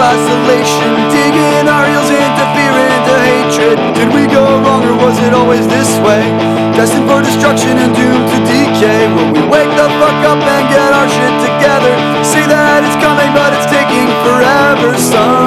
isolation, digging our heels into fear, into hatred. Did we go wrong or was it always this way? Destined for destruction and doomed to decay. Will we wake the fuck up and get our shit together? Say that it's coming, but it's taking forever. Someday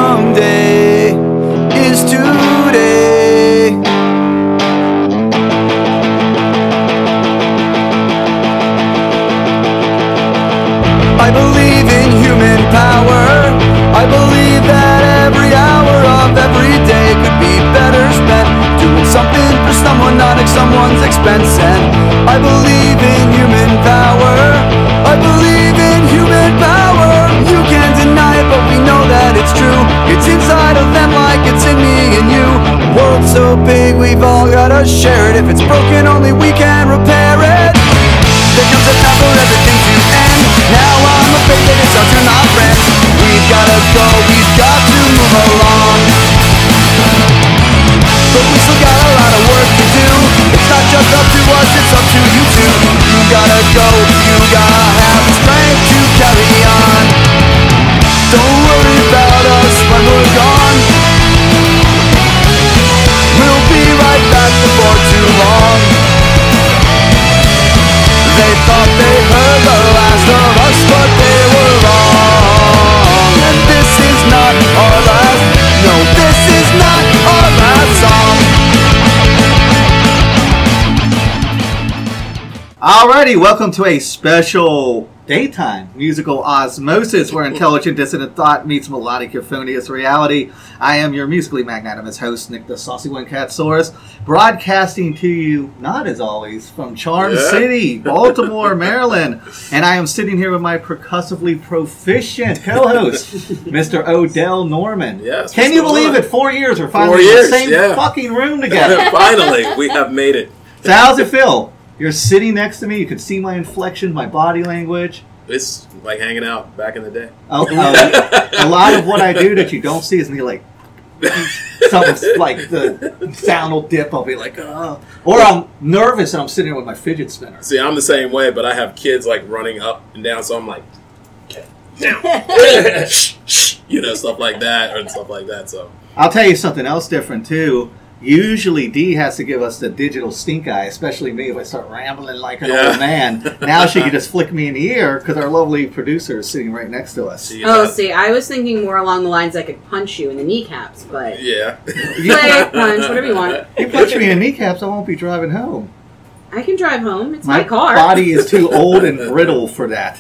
someone's expense. And I believe in human power. I believe in human power. You can't deny it, but we know that it's true. It's inside of them like it's in me and you. The world's so big, we've all gotta share it. If it's broken, only we can repair it. There comes a time for everything to end. Now I'm afraid that it's our turn, my friends. We've gotta go, we've got to move along. But we still got a lot of work. It's not just up to us, it's up to you too. You gotta go, you gotta have the strength to carry on. Don't worry about us when we're gone. Alrighty, welcome to a special daytime musical osmosis where intelligent dissonant thought meets melodic euphonious reality. I am your musically magnanimous host, Nick the Saucy One Catsaurus, broadcasting to you, not as always, from Charm Yeah. City, Baltimore, Maryland. And I am sitting here with my percussively proficient co-host, Mr. Odell Norman. Yes, Can you believe on? it? Four years, we're finally Four in the same yeah. fucking room together. Finally, we have made it. So how's it feel? You're sitting next to me. You can see my inflection, my body language. It's like hanging out back in the day. Oh, oh, a lot of what I do that you don't see is me like something like the sound will dip. I'll be like, oh. or I'm nervous and I'm sitting there with my fidget spinner. See, I'm the same way, but I have kids like running up and down, so I'm like, "Okay, down, shh, shh," you know, stuff like that, or stuff like that. So I'll tell you something else different too. Usually, D has to give us the digital stink eye, especially me if I start rambling like an Yeah. old man. Now she can just flick me in the ear because our lovely producer is sitting right next to us. you Oh, see, I was thinking more along the lines I could punch you in the kneecaps, but yeah, play, punch, whatever you want. You punch me in the kneecaps, I won't be driving home. I can drive home. It's my, car. My body is too old and brittle for that.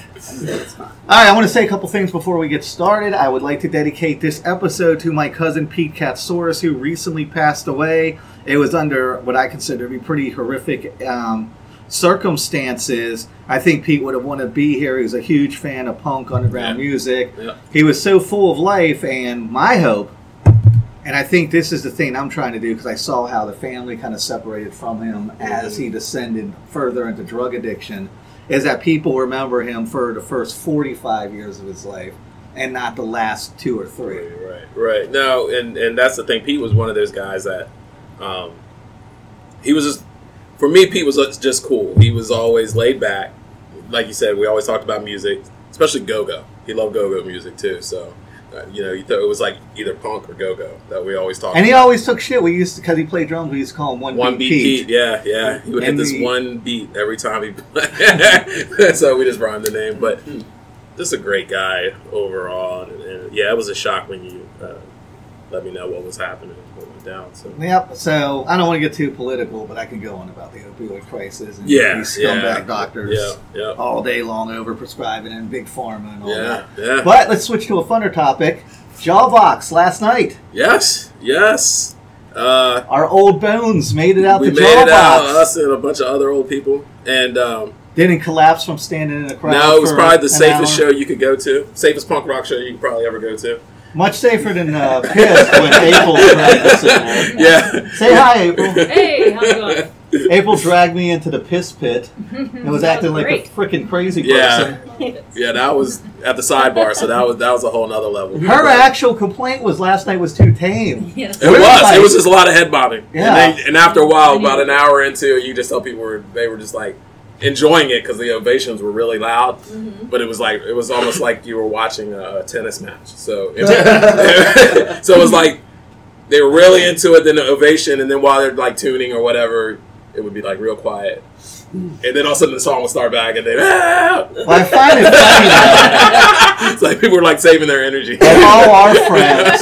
All right, I want to say a couple things before we get started. I would like to dedicate this episode to my cousin Pete Katsaurus, who recently passed away. It was under what I consider to be pretty horrific um, circumstances. I think Pete would have wanted to be here. He was a huge fan of punk underground Yeah. music. Yeah. He was so full of life, and my hope, and I think this is the thing I'm trying to do because I saw how the family kind of separated from him as he descended further into drug addiction, is that people remember him for the first 45 years of his life and not the last two or three. right, right. No, and and that's the thing. Pete was one of those guys that, um, he was just for me. Pete was just cool. He was always laid back. Like you said, we always talked about music, especially go go. He loved go go music too. So. Uh, you know, you thought it was like either punk or go go that we always talked. And he about. always took shit. We used to, because he played drums, we used to call him One, one Beat beat Pete. Yeah, yeah. He would hit this the- one beat every time he played. so we just rhymed the name. But just a great guy overall. And, and yeah, it was a shock when you uh, let me know what was happening, down. So Yep. So I don't want to get too political, but I can go on about the opioid crisis and yeah, these yeah, scumbag doctors Yeah, yeah, all day long over prescribing and big pharma and all that. yeah, yeah. But let's switch to a funner topic. Jawbox last night. yes, yes. Uh, Our old bones made it out we the made it out, us and a bunch of other old people, and um, Didn't collapse from standing in a crowd. no, it was probably the safest hour. show you could go to, safest punk rock show you could probably ever go to. Much safer than uh, Piss when April dragged in. Yeah. Say hi, April. Hey, how's it going? April dragged me into the piss pit and was acting was like a freaking crazy Yeah. person. Yeah, that was at the sidebar, so that was that was a whole nother level. Her actual complaint was last night was too tame. Yes. It We're was. like- it was just a lot of head bobbing. Yeah. And, they, and after a while, about an hour into it, you just tell people were they were just like, enjoying it because the ovations were really loud. Mm-hmm. But it was like it was almost like you were watching a tennis match. So so it was like they were really into it, then the ovation, and then while they're like tuning or whatever, it would be like real quiet. And then all of a sudden the song would start back, and then ah! Well, I find it funny it's like people were like saving their energy. all our friends,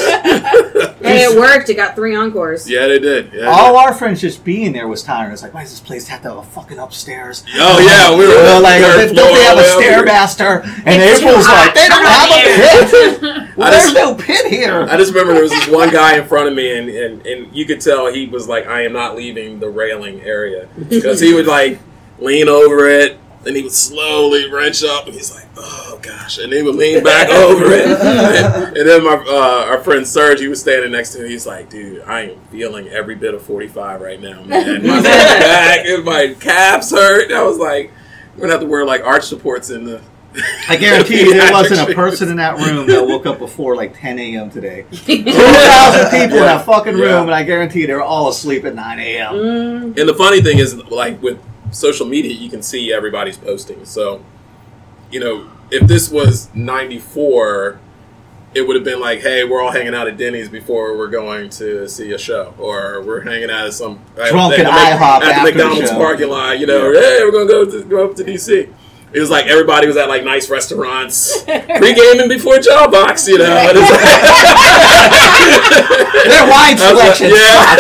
Hey, it worked. It got three encores. Yeah, they did. Yeah, all they our friends just being there was tiring. It's like, why does this place have to have a fucking upstairs? did. oh yeah, we You were know, like, third don't they have a stairmaster? And It's too April's like, they don't have on a pit. Well, I there's just- no pit here. I just remember there was this one guy in front of me, and, and, and you could tell he was like, I am not leaving the railing area. Because he would like lean over it, and he would slowly wrench up, and he's like, oh gosh. And he would lean back over it. And, and then my uh, our friend Serge, he was standing next to me, he's like, dude, I am feeling every bit of 45 right now, man. My back, and my calves hurt. I was like, we're going to have to wear like arch supports in the. I guarantee you, there wasn't a person in that room that woke up before like 10 a.m. today. 2,000 people in that fucking room, Yeah. and I guarantee you they're all asleep at 9 a.m. Mm, And the funny thing is, like with social media, you can see everybody's posting. So, you know, if this was '94, it would have been like, "Hey, we're all hanging out at Denny's before we're going to see a show, or we're hanging out at some Drunk at at the IHOP at the after McDonald's show. parking lot. You know, hey, we're gonna go to, go up to DC." It was like everybody was at like nice restaurants, pre-gaming before Jawbox. You know, and it's like- Their wine I was like, selection yeah.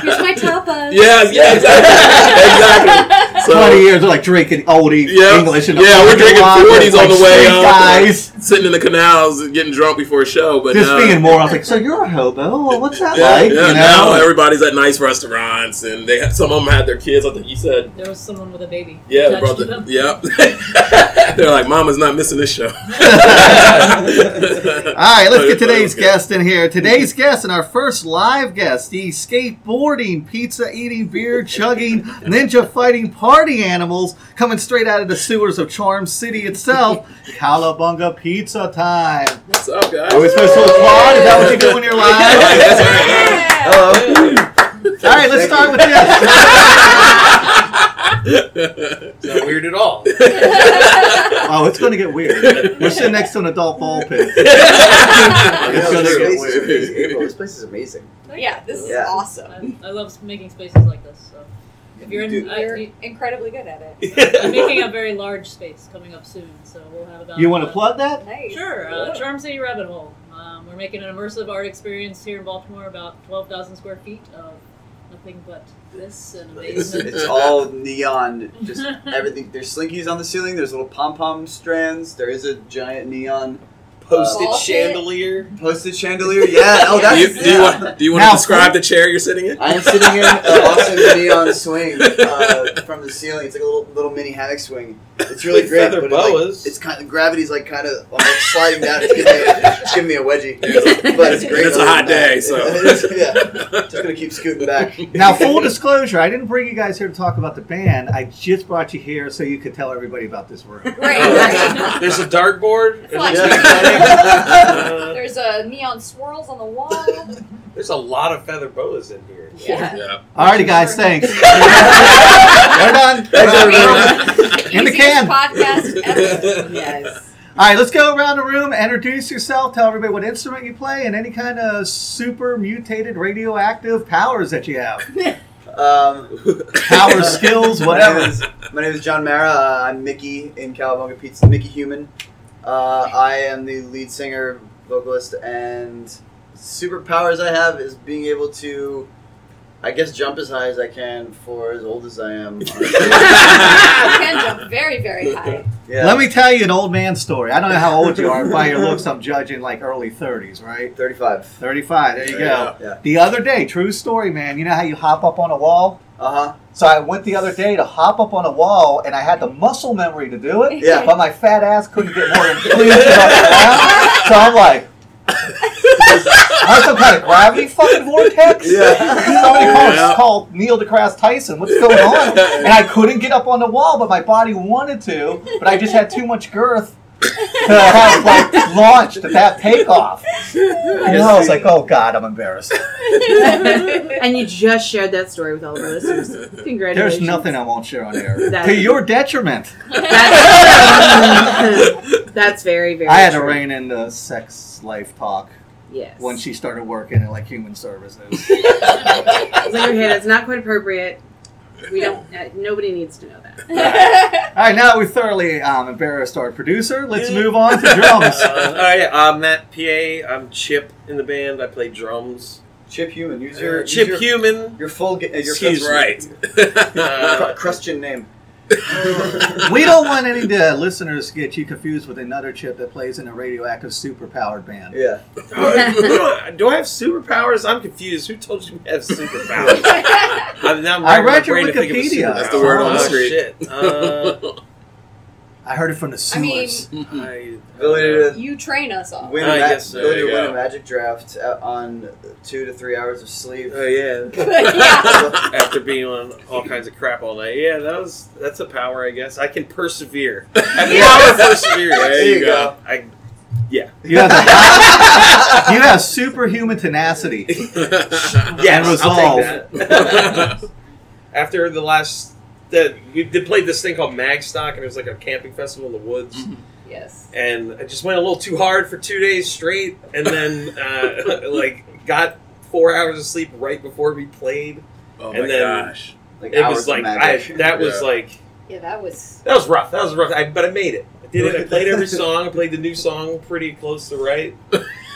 Here's my tapas. Yes, yeah, exactly. exactly. So, 20 years, they're like drinking oldie Yeah. English. Yeah, we're drinking 40s It's on the way up. guys. Sitting in the canals and getting drunk before a show, but Just now, being more, I was like, so you're a hobo? Well, what's that yeah, like? yeah, you now know? everybody's at nice restaurants, and they have, some of them had their kids. I think you said, There was someone with a baby. yeah, attached to brother, them. yep. They're like, "Mama's not missing this show." All right, let's get today's Okay. guest in here. Today's guest and our first live guest, the skateboarding, pizza eating, beer chugging, ninja fighting party animals coming straight out of the sewers of Charm City itself. Cowabunga Pizza Time. What's up, guys? Are we supposed to applaud? Is that what you do when you're live? That's right. All right, let's start with this. It's not weird at all. Oh, it's going to get weird. We're sitting next to an adult ball pit. It's gonna this get place is weird. amazing. This place is amazing. Yeah, this is Yeah. awesome. I, I love making spaces like this. So if you're in, Dude. I, You're incredibly good at it. I'm making a very large space coming up soon. So we'll have about. You want to uh, plug that? Nice. Sure, uh, Charm City Rabbit Hole. Um, we're making an immersive art experience here in Baltimore, about 12,000 square feet of nothing but this and It's, it's all neon, just everything. There's slinkies on the ceiling. There's little pom pom strands. There is a giant neon Posted Ball pit. chandelier. posted chandelier. Yeah. Oh, Do that's. you, do you yeah. want do you want Now, to describe the chair you're sitting in? I am sitting in an awesome neon swing uh, from the ceiling. It's like a little little mini hammock swing. It's really great. feather but it, like, boas. it's kind of gravity's like kind of like sliding down. It's giving me a, it's giving me a wedgie. But it's great. It's a hot than that. day, so yeah. Just gonna keep scooting back. Now, full disclosure, I didn't bring you guys here to talk about the band. I just brought you here so you could tell everybody about this room. Right, right. There's a dartboard. There's, Flex. uh, There's uh, neon swirls on the wall. there's a lot of feather boas in here. Yeah. Yeah. Alrighty, guys, thanks. We're done. Thanks, We're everyone. done. In the can. podcast ever. yes. All right, let's go around the room. Introduce yourself. Tell everybody what instrument you play and any kind of super mutated radioactive powers that you have. Um, Power skills, My whatever. name is, my name is John Mara. Uh, I'm Mickey in Cowabunga Pizza. Mickey Human. Uh, I am the lead singer, vocalist, and superpowers I have is being able to, I guess, jump as high as I can for as old as I am. you can jump very, very high. yeah. Let me tell you an old man story. I don't know how old you are. By your looks, I'm judging like early 30s, right? 35. 35. There you go. Yeah. Yeah. The other day, true story, man. You know how you hop up on a wall? Uh huh. So I went the other day to hop up on a wall, and I had the muscle memory to do it. Yeah. But my fat ass couldn't get more than three inches off the ground. So I'm like, I have some kind of gravity fucking vortex. Yeah. Somebody called, Yeah. called Neil deGrasse Tyson. What's going on? And I couldn't get up on the wall, but my body wanted to. But I just had too much girth to have like launched to have takeoff. And I was like, oh god, I'm embarrassed. and you just shared that story with all of our listeners. Congratulations. There's nothing I won't share on air. That- to your detriment. That's, that's very, very I had to rein in the sex life talk Yes. when she started working in like human services. I was like, okay, that's not quite appropriate. We don't. Uh, nobody needs to know that. All right, now we've thoroughly um, embarrassed our producer, let's move on to drums. Uh, all right, I'm Matt PA. I'm Chip in the band. I play drums. Chip Human. Use your use Chip your, Human. Your full. Ga- uh, your He's right. Christian name. We don't want any of the listeners to get you confused with another chip that plays in a radioactive superpowered band. Yeah. do, do I have superpowers? I'm confused. Who told you I have superpowers? I'm, now I'm I my read your brain to think of a Wikipedia. That's the word on the Oh, street. shit. Uh, I heard it from the I mean. I, Ability to you train us all. win, Oh, a, ma- yes, there ability to you win a magic draft uh, on two to three hours of sleep. Oh yeah. yeah. After being on all kinds of crap all night, yeah, that was that's a power, I guess. I can persevere. I have the power of perseverance. There you go. I You have, you have superhuman tenacity. yes, resolve. I'll take that. After the last, the, we did played this thing called Magstock, and it was like a camping festival in the woods. yes. and I just went a little too hard for two days straight, and then uh, like got four hours of sleep right before we played. Oh And my then- gosh. Like It hours was of like I, magic. that was Yeah. like Yeah, that was. that was rough. That was rough. I, but I made it. I did it. I played every song. I played the new song pretty close to right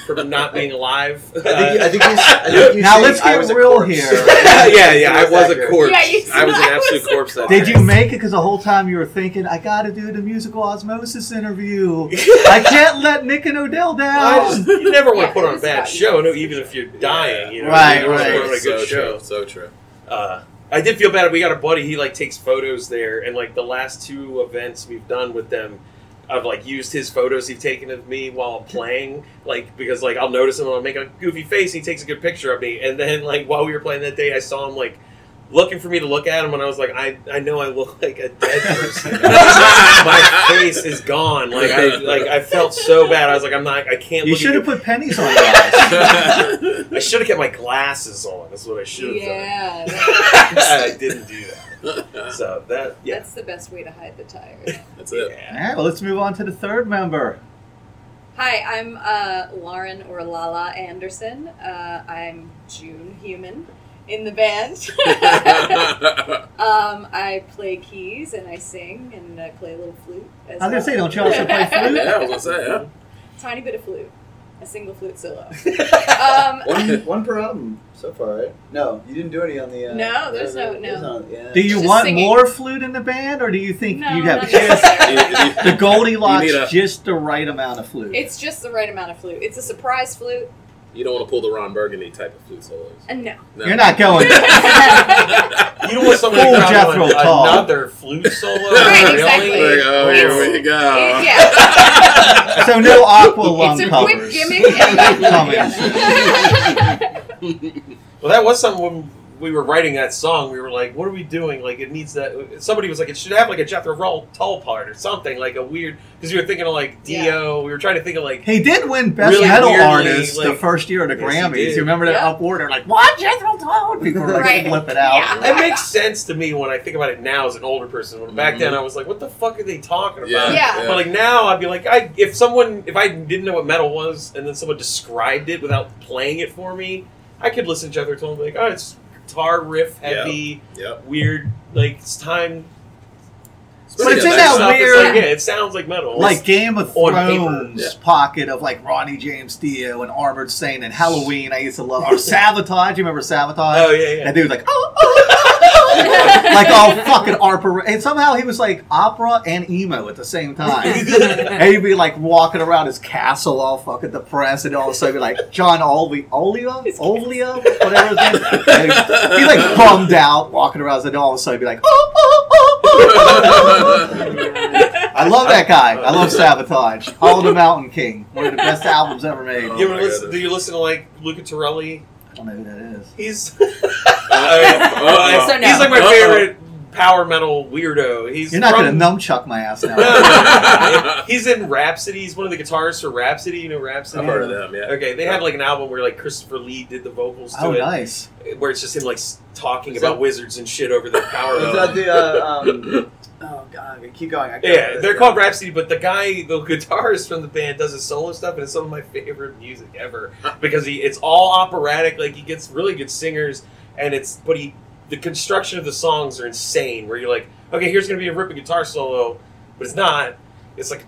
from not being alive. I think, I think you, I think you Now let's get was real here. yeah, yeah. I was a corpse. Yeah, you I was an I absolute was a corpse. Did you make it? Because the whole time you were thinking, I got to do the musical osmosis interview. I can't let Nick and Odell I just, down. you never want to put on a bad show, no, even if you're dying. You know, Right, you right. put on a good so show. true. So true. uh, I did feel bad. We got a buddy. He like takes photos there, and like the last two events we've done with them, I've like used his photos he's taken of me while I'm playing, like because like I'll notice him and I'll make a goofy face. And he takes a good picture of me, and then like while we were playing that day, I saw him like looking for me to look at him, and I was like, I I know I look like a dead person. My face is gone. Like I like I felt so bad. I was like, I'm not. I can't. You should have put pennies on your eyes. I should have kept my glasses on. That's what I should have done. Yeah. done. I didn't do that. So that yeah. That's the best way to hide the tires. That's it. Yeah. right, well, let's move on to the third member. Hi, I'm uh, Lauren or Lala Anderson. Uh, I'm June Human in the band. um, I play keys and I sing and I play a little flute. As I was gonna say, don't you also play flute? yeah, I was gonna say. Yeah. Tiny bit of flute, a single flute solo. Um, One, one per album so far, right? No, you didn't do any on the. Uh, No, there's no- no. not- yeah. Do you Just want singing. more flute in the band, or do you think no, you have not just the Goldilocks, You a- just the right amount of flute? It's just the right amount of flute. It's a surprise flute, You don't want to pull the Ron Burgundy type of flute solos. and uh, no. No. You're not going. You don't want somebody Full to come Jethro on Tull. another flute solo? Right, really? exactly. Like, oh, here we go. It- yeah. so no aqua lung it's a covers. quick gimmick. And Coming. yeah. Well, that was something when we were writing that song. We were like, "What are we doing? Like, it needs that." Somebody was like, "It should have like a Jethro Roll Tull part or something, like a weird." Because we were thinking of like Dio. Yeah. We were trying to think of like. He did win Best Really Metal weirdly, Artist the first year at the Yes, Grammys. You remember that Yeah. upward? They're like, "What Jethro Tull?" People were like Right. it out. Yeah. It makes sense to me when I think about it now as an older person. When back then mm-hmm. I was like, "What the fuck are they talking about?" Yeah. Yeah. But like now, I'd be like, I if someone if I didn't know what metal was, and then someone described it without playing it for me, I could listen to Jethro Tull and be like, oh, it's guitar riff heavy, Yep. weird, like it's time. But it's in that stuff. It's weird- like, yeah, it sounds like metal. like Game of On Thrones yeah. pocket of like Ronnie James Dio and Armored Saint and Helloween. I used to love or Savatage. You remember Savatage? oh yeah, yeah. That dude was like, oh, oh, oh, oh," like all fucking opera, and somehow he was like opera and emo at the same time. and he'd be like walking around his castle all fucking depressed, and all of a sudden be like Jon Oliva, Oliva, Oliva, whatever his name. is. And he's, he's like bummed out, walking around, and all of a sudden be like, oh oh oh, oh, oh, oh, oh, oh. I love that guy. I love Savatage. Hollow the Mountain King, one of the best albums ever made. Oh you ever my listen, do you listen to like Luca Turilli? I don't know who that is. He's Uh-oh. So no. he's like my Uh-oh. favorite power metal weirdo. He's You're not from, going to nunchuck my ass now. He's in Rhapsody. He's one of the guitarists for Rhapsody. You know Rhapsody? I've heard of them. Yeah. Okay, they have like an album where like Christopher Lee did the vocals to oh, it, nice. where it's just him like s- talking Is about that- wizards and shit over their power. Is metal. that the, uh, um, oh keep going. I Yeah, they're called. Rhapsody, but the guy, the guitarist from the band, does his solo stuff, and it's some of my favorite music ever because he it's all operatic. Like he gets really good singers, and it's but he the construction of the songs are insane. Where you're like, okay, here's gonna be a ripping guitar solo, but it's not. It's like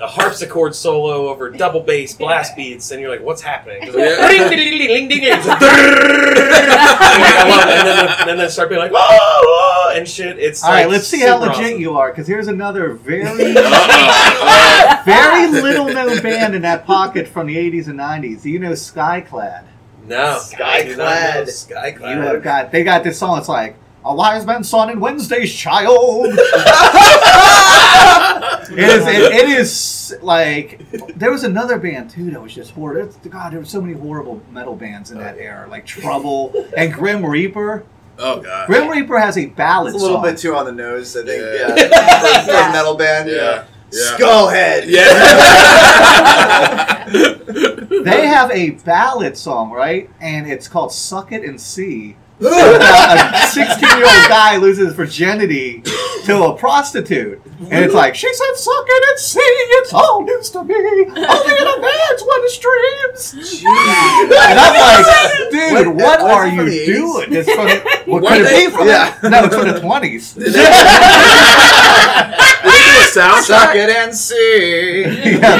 a harpsichord solo over double bass blast beats, and you're like, what's happening? Like, and then and then start being like, oh, oh, and shit. It's All right, like let's see how legit awesome. you are, because here's another very, very little known band in that pocket from the 80s and 90s. You know Skyclad? No, I do not know Skyclad. Skyclad. You have got, they got this song, it's like, A wise man's son and Wednesday's child. it is. It, it is like there was another band too that was just horrible. God, there were so many horrible metal bands in that oh. era, like Trouble and Grim Reaper. Oh god. Grim Reaper has a ballad It's a little song. bit too on the nose, I think. Yeah. Yeah, for, for a metal band. Yeah. Yeah. Skullhead. Yeah. they have a ballad song, right? And it's called "Suck It and See." A 16 year old guy loses his virginity to a prostitute. And it's like, she said, suck it and see, it's all news to me. Only in a man's wettest dreams. And I'm like, dude, What- what, are you doing? It's from the, what could it be from? Yeah. No, it's from the 20s. Did they do a soundtrack? Suck it and see. yeah.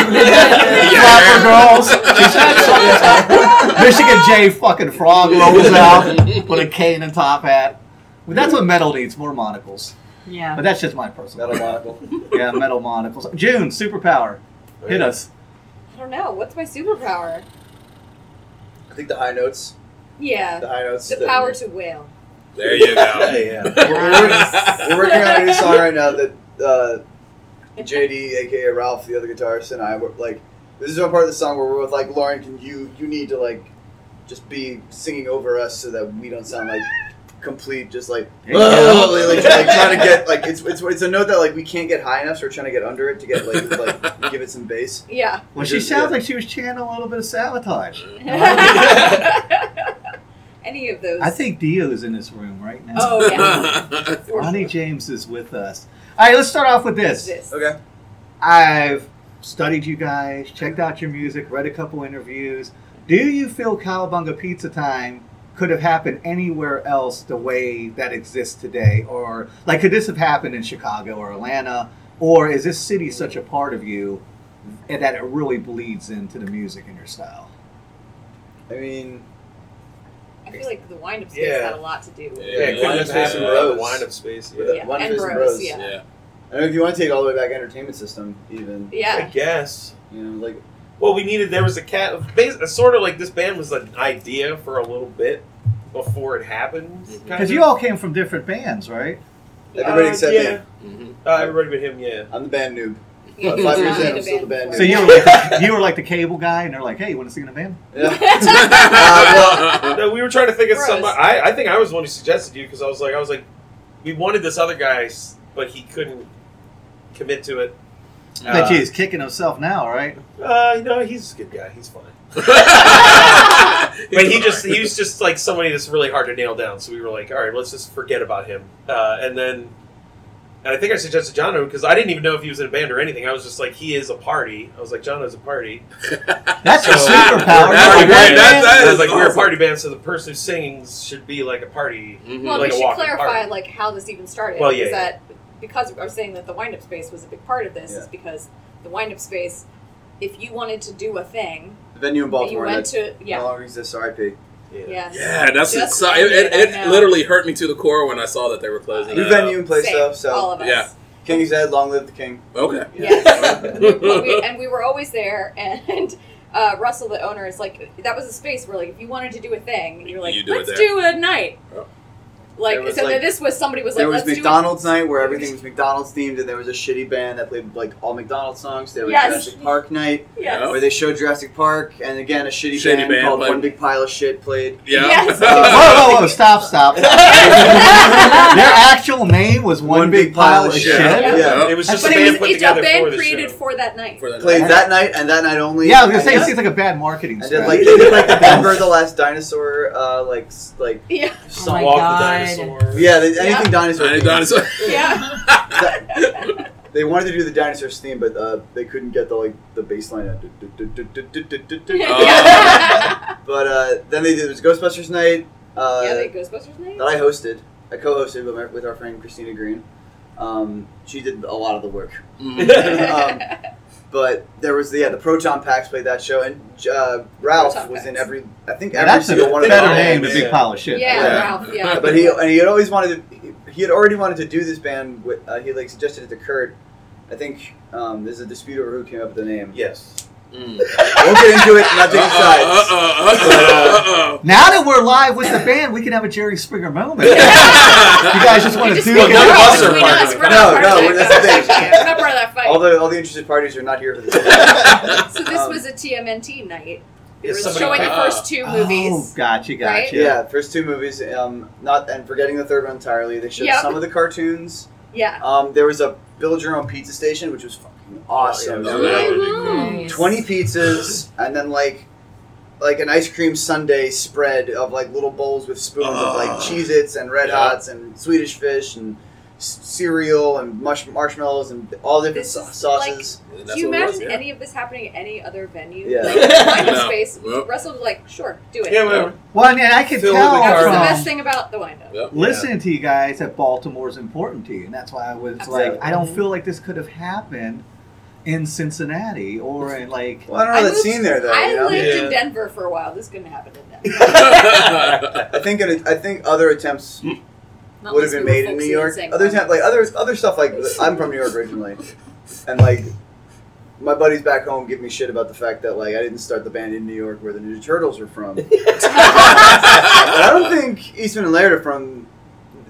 Flapper girls. She said, suck it. Michigan J fucking frog rolls out with a cane and top hat. Well, that's what metal needs, more monocles. Yeah. But that's just my personal. Metal monocle. Yeah, metal monocles. June, superpower. Hit us. I don't know. What's my superpower? I think the high notes. Yeah. The high notes. The that- power to wail. There you go. yeah. We're, we're- we're working on a new song right now that uh, JD, aka Ralph, the other guitarist, and I were like. This is one part of the song where we're with like Lauren. Can you you need to like just be singing over us so that we don't sound like complete just like There like, like, like, trying to get like it's, it's it's a note that like we can't get high enough, so we're trying to get under it to get like like give it some bass. Yeah. Well, she Just- sounds yeah. like she was channeling a little bit of Savatage. Any of those. I think Dio's in this room right now. Oh yeah. Ronnie. James is with us. All right, let's start off with this. This. Okay. I've studied you guys, checked out your music, read a couple interviews. Do you feel Cowabunga Pizza Time could have happened anywhere else the way that exists today? Or, like, could this have happened in Chicago or Atlanta? Or is this city such a part of you that it really bleeds into the music and your style? I mean, I feel like the wind up space Yeah. had a lot to do with Yeah, Yeah, it couldn't have Space happened and without the wind up space. Yeah. Yeah, one and Fist and Bros, Bros. yeah. yeah. I don't if you want to take all the way back, entertainment system, even. Yeah. I Yeah. guess. You know, like Well, we needed. There was a cat. bas- Sort of like this band was an idea for a little bit before it happened. kind Because of. you all came from different bands, right? everybody Uh, except yeah. me. Mhm. Uh, everybody but him. Yeah. I'm the band noob. Yeah, five years in, in I'm a still the band. band So you were like the, you were like the cable guy, and they're like, "Hey, you want to sing in a band?" Yeah. Uh, No, we were trying to think of Gross. somebody. I, I think I was the one who suggested you because I was like, I was like, we wanted this other guy, but he couldn't commit to it. I bet Uh, you he's kicking himself now, right? Uh, you know, he's a good guy. He's fine. But But he just he was just like somebody that's really hard to nail down. So we were like, all right, let's just forget about him. Uh, and then, and I think I suggested Jono because I didn't even know if he was in a band or anything. I was just like, he is a party. I was like, Jono's a party. That's a So- superpower. That's You're a great- band. that's- that I was is like, we're a party band, so the person who's singing should be like a party. Mhm. Well, Like we a should clarify party. like how this even started. Well, yeah, is yeah. that because I was saying that the wind up space was a big part of this Yeah. is because the wind up space, if you wanted to do a thing, the venue in that you Baltimore went that to no longer exists. R.I.P. Yeah. yes. Yeah, that's Just so, it, it, it, it literally hurt me to the core when I saw that they were closing. New venue and place Same, stuff. So all of us. Yeah. King is dead. Long live the king. Okay. Yes. But we, and we were always there, and uh, Russell, the owner, is like that was a space where like if you wanted to do a thing, you're like, You do let's there." do a night. Oh. Like was, so, like- this was somebody was like, There was let's McDonald's do night where everything was McDonald's themed, and there was a shitty band that played like all McDonald's songs. There was Yes. Jurassic Park night. Yes. where they showed Jurassic Park, and again a shitty, Shitty band, band called played. One Big Pile of Shit played. Yeah. Yes. whoa, whoa, whoa! Stop, stop. Their actual name was One, Big, Pile, of Shit. Yeah. Yeah. It was just But a band was put it's a together band for the created for that night. For that Played night. that night and that night only. Yeah, I was gonna say and it seems like a bad marketing And did strategy. like they did like the Denver the Last Dinosaur uh like like Yeah. Song my Walk God. the Dinosaur. Yeah they, anything Yeah. dinosaur. Tiny themed. dinosaur. Yeah. They wanted to do the dinosaurs theme, but uh, they couldn't get the like the baseline. But uh, then they did it was Ghostbusters night uh, yeah, they Ghostbusters night. that I hosted. I co-hosted with, my, with our friend Christina Green. Um, she did a lot of the work. Mhm. um, but there was the yeah the proton packs played that show and uh, Ralph Proton was in every I think Yeah, every that's a single one of better them. name than Yeah. Big Pile of Shit. yeah, Yeah. Ralph. Yeah. But he and he had always wanted to. He had already wanted to do this band. With, uh, he like suggested it to Kurt. I think um, there's a dispute over who came up with the name. Yes. Mm. Won't get into it. Not taking sides. Uh-oh, uh-oh, uh-oh. Now that we're live with the band, we can have a Jerry Springer moment. you guys just want to do make none of us are part of it. We're No, not part no, that's that the thing. fight. We're not part of that fight. All the all the interested parties are not here for this. so this Um, was a TMNT night. We Yes, were somebody- showing the Ah. first two movies. Oh, gotcha, gotcha. Right? yeah, first two movies. Um, not and forgetting the third one entirely. They showed Yep. some of the cartoons. Yeah. Um, there was a build your own pizza station, which was fucking awesome. Oh, yeah, There that like, would be cool. Nice. 20 pizzas and then like like an ice cream sundae spread of like little bowls with spoons of like Ah. Cheez Its and Red Yeah. Hots and Swedish fish and s- cereal and mush- marshmallows and all different This sa- sauces. That's Do you what it was, imagine yeah. any of this happening at any other venue? Yeah. Like, find No. space. Nope. Russell was like, sure, do it. Yeah, whatever. Well, and I could Fill tell in the That's the best thing about the wind up. Yep. listening to you guys that Baltimore's important to you, and that's why I was Absolutely. like, I don't feel like this could have happened in Cincinnati or in like. Well, I don't know I that moved- scene there though. I you know? lived Yeah. in Denver for a while. This couldn't happen in Denver. I think it, I think other attempts Not would have been made in New York. Other attempt, like other other stuff like I'm from New York originally, and like my buddies back home give me shit about the fact that like I didn't start the band in New York where the Ninja Turtles were from. And I don't think Eastman and Laird are from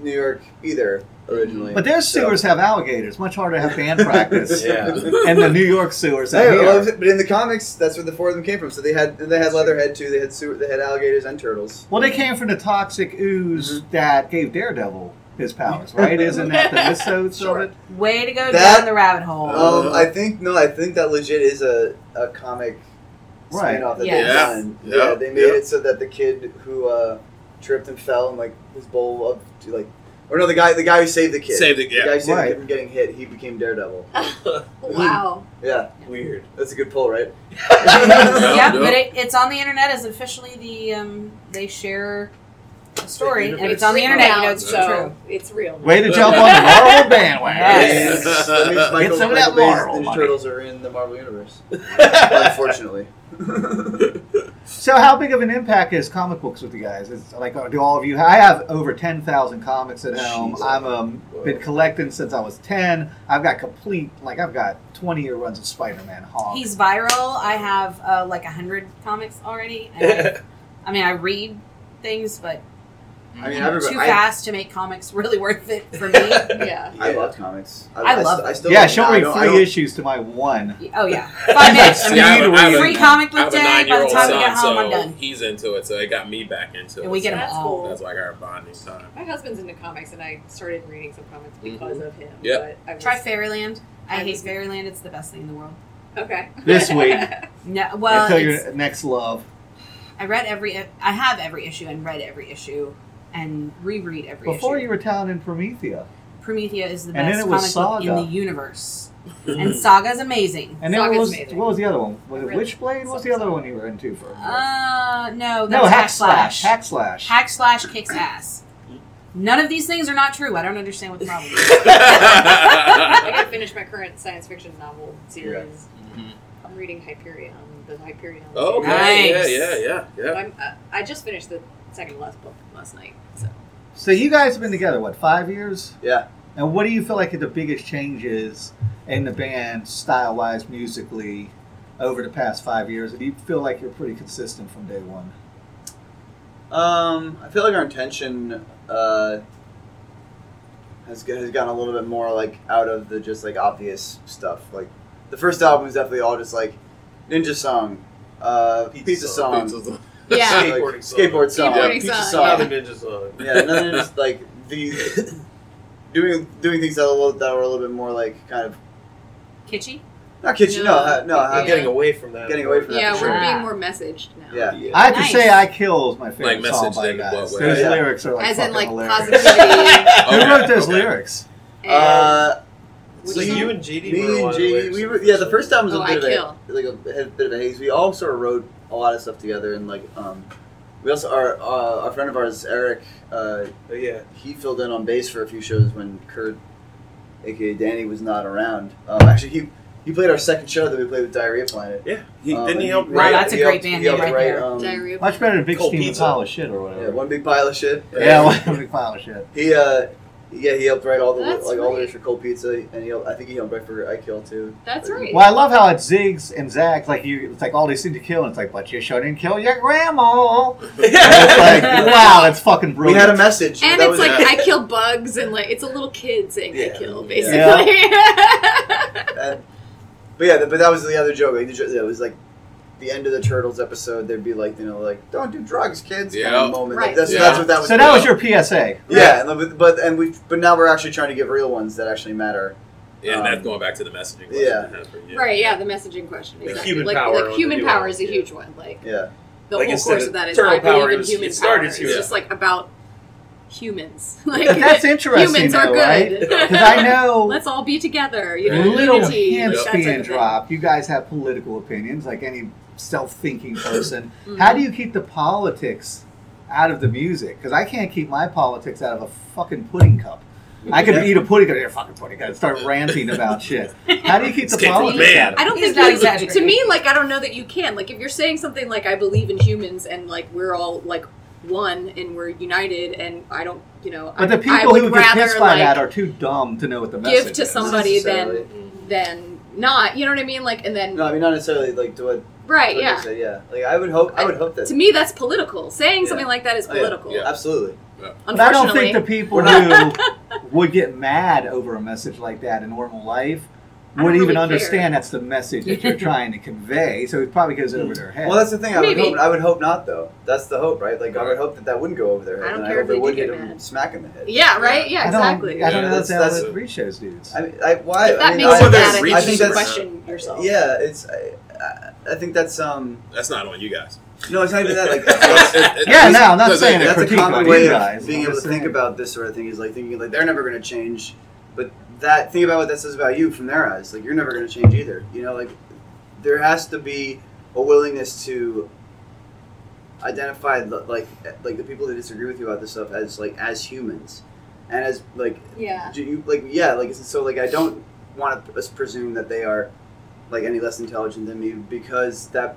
New York either originally. But their So- sewers have alligators. Much harder to have band practice. Yeah. And the New York sewers Hey, well, but in the comics, that's where the four of them came from. So they had they had Leatherhead too. They had sewer, they had alligators and turtles. Well, they came from the toxic ooze Mm-hmm. that gave Daredevil his powers, right? Isn't that the mythos Sure. of it? Way to go That- down the rabbit hole. Um, I think no, I think that legit is a, a comic Right. spin-off that Yeah. they've Yeah. done. Yeah. Yeah, they made Yeah. it so that the kid who uh, tripped and fell and like his bowl of like, or no, the guy the guy who saved the kid, Saved it, the yeah. guy who saved Right. the kid from getting hit, he became Daredevil. Wow. Yeah, Weird. that's a good pull, right? yeah, yeah. but it, it's on the internet as officially the um, they share a story, and if it's on the internet, you know it's so true. It's real. Way to jump on the Marvel bandwagon. Yes. And that means Michael, Get some of that Marvel Ninja. Turtles are in the Marvel universe, unfortunately. So, how big of an impact is comic books with you guys? Is like, uh, do all of you? I have over ten thousand comics at home. Jesus. I've um, been collecting since I was ten. I've got complete, like, I've got twenty year runs of Spider-Man. Hawk. He's viral. I have uh, like a hundred comics already. And I, I mean, I read things, but I mean, everybody. too I, fast to make comics really worth it for me. Yeah. I love comics. I love st- I them. still yeah, don't- she'll I read don't- I three don't- issues to my one. oh yeah, five minutes. See, I have a- I have a- comic book a day. By the nine-year-old time we get home, so I'm done. he's into it, so it got me back into it. And we get them That's all. cool. That's like our bonding time. My husband's into comics, and I started reading some comics because Mhm. of him. Yep. But I was, Try Fairyland. I I hate Fairyland. It's the best thing in the world. Okay. This week. No, well, Until your next love. I read every. I have every issue and read every issue and reread every Before issue. you were telling in Promethea, Promethea is the And then best it was comic book in the universe, and Saga's amazing. and then what Saga's was amazing. what was the other one? Was it Really? Witchblade? What was the other one you were into for? Uh, no, no, that's Hack Hack Slash. Slash. Hack Slash. Hack Slash kicks ass. None of these things are not true. I don't understand what the problem is. I gotta finish my current science fiction novel series. Mhm. I'm reading Hyperion, the Hyperion. Oh, okay. Nice. Yeah, yeah, yeah, yeah. I'm, uh, I just finished the second to last book last night. So So you guys have been together what five years? Yeah. And what do you feel like are the biggest changes in the band, style wise, musically, over the past five years? Do you feel like you're pretty consistent from day one? Um, I feel like our intention uh, has has gotten a little bit more like out of the just like obvious stuff. Like the first album was definitely all just like ninja song, uh, pizza, Pizza song, Pizza- Yeah. like, song. skateboard song, Skateboarding pizza song, song. Another ninja song. Yeah, none of just like the doing doing things that are a little, that were a little bit more like kind of Kitschy. not kitchen. No, No. no, ha- I'm getting away from that. Getting away from that Yeah, we're sure. being more messaged now. Yeah. I have to say, "I Kill" is my favorite Like song messaged by in you what guys. way? Those Yeah. lyrics are like As in like hilarious. positivity. Who wrote those Okay. lyrics? and Uh, Which So song? you and JD me were and on G, lyrics we were yeah. The first time was Oh, a bit I of Kill. a like a, a bit of a haze. We all sort of wrote a lot of stuff together, and like um, we also our uh, our friend of ours Eric, uh, Oh, yeah. he filled in on bass for a few shows when Kurt, aka Danny, was not around. Um, actually, he he played our second show that we played with Diarrhea Planet. Yeah. He, Um, didn't he help Wow, write? that's a he great helped- band he name helped right write, there. Um, Diarrhea. Much better than Big Cold Steam Pizza. Pile of Shit or whatever. yeah, one big pile of shit. Yeah, one big pile of shit. He uh, yeah, he helped write all the That's like all the right. lyrics for Cold Pizza, and he helped, I think he helped write for I Kill too. That's right. Well, I love how it zigs and zags. Like you, it's like all these things to kill, and it's like, but you shouldn't kill your grandma. And it's like, wow, that's fucking We brilliant. had a message. and that it's was- like I kill bugs, and like it's a little kid saying Yeah. I kill, Yeah. basically. And, but yeah, but that was the other joke. Like, the jo- it was like the end of the Turtles episode. There'd be like, you know, like don't do drugs, kids. kind Yeah. of moment. Right. Like, that's, Yeah. that's what that was. so that was your PSA. yeah. and but- But and we but now we're actually trying to give real ones that actually matter. Yeah, and Um, that's going back to the messaging. question yeah. I for you. right? Yeah, the messaging question. The Exactly. human like, power like on human power duo, is a yeah. huge one. Like Yeah. the Like, whole instead course of of that is turtle I believe power, it in was- human it started power. to- It's yeah. just like about humans. like that's interesting, humans are though, good. right? I know Let's all be together. You know, little unity, hints being dropped. You guys have political opinions, like any self-thinking person. Mhm. How do you keep the politics out of the music? Because I can't keep my politics out of a fucking pudding cup. I could eat a pudding cup, a fucking pudding cup, and start ranting about shit. How do you keep the Escape politics out of I it? don't He's think not you- To me, like I don't know that you can. Like if you're saying something like I believe in humans and like we're all like one and we're united and I don't, you know, But I, the I people would who get pissed by like that are too dumb to know what the message give to is. somebody Necessarily. than than not. You know what I mean? Like and then No, I mean not necessarily like to what. Right, what yeah. said, yeah. Like I would hope. I would hope that. To me, that's political. Saying Yeah. something like that is Oh, yeah. political. Yeah. Absolutely. But I don't think the people who would get mad over a message like that in normal life would don't even really understand that's the message that you're trying to convey. So it probably goes over hmm. their head. Well, that's the thing. I would hope. I would hope not, though. That's the hope, right? Like I would hope that that wouldn't go over their head. I don't and care I if hope they it would get hit them mad. smack in the head. Yeah, right. Yeah, I don't, exactly. I don't Yeah, know that's- that's, how that's- it reach those dudes. I mean, I, why? If I that mean, makes I, you mad, I reach think I you think should that's question yourself. yeah. It's. I, I- I think that's um. That's not on you guys. No, it's not even that. Like It- it- Yeah, no, I'm not doesn't- saying that's a common way of guys, being able to think about this sort of thing. Is like thinking like they're never going to change, but that think about what that says about you from their eyes. Like you're never going to change either. You know, like there has to be a willingness to identify the, like like the people that disagree with you about this stuff as like as humans, and as like Yeah. do you like yeah like so like I don't want to presume that they are like any less intelligent than me because that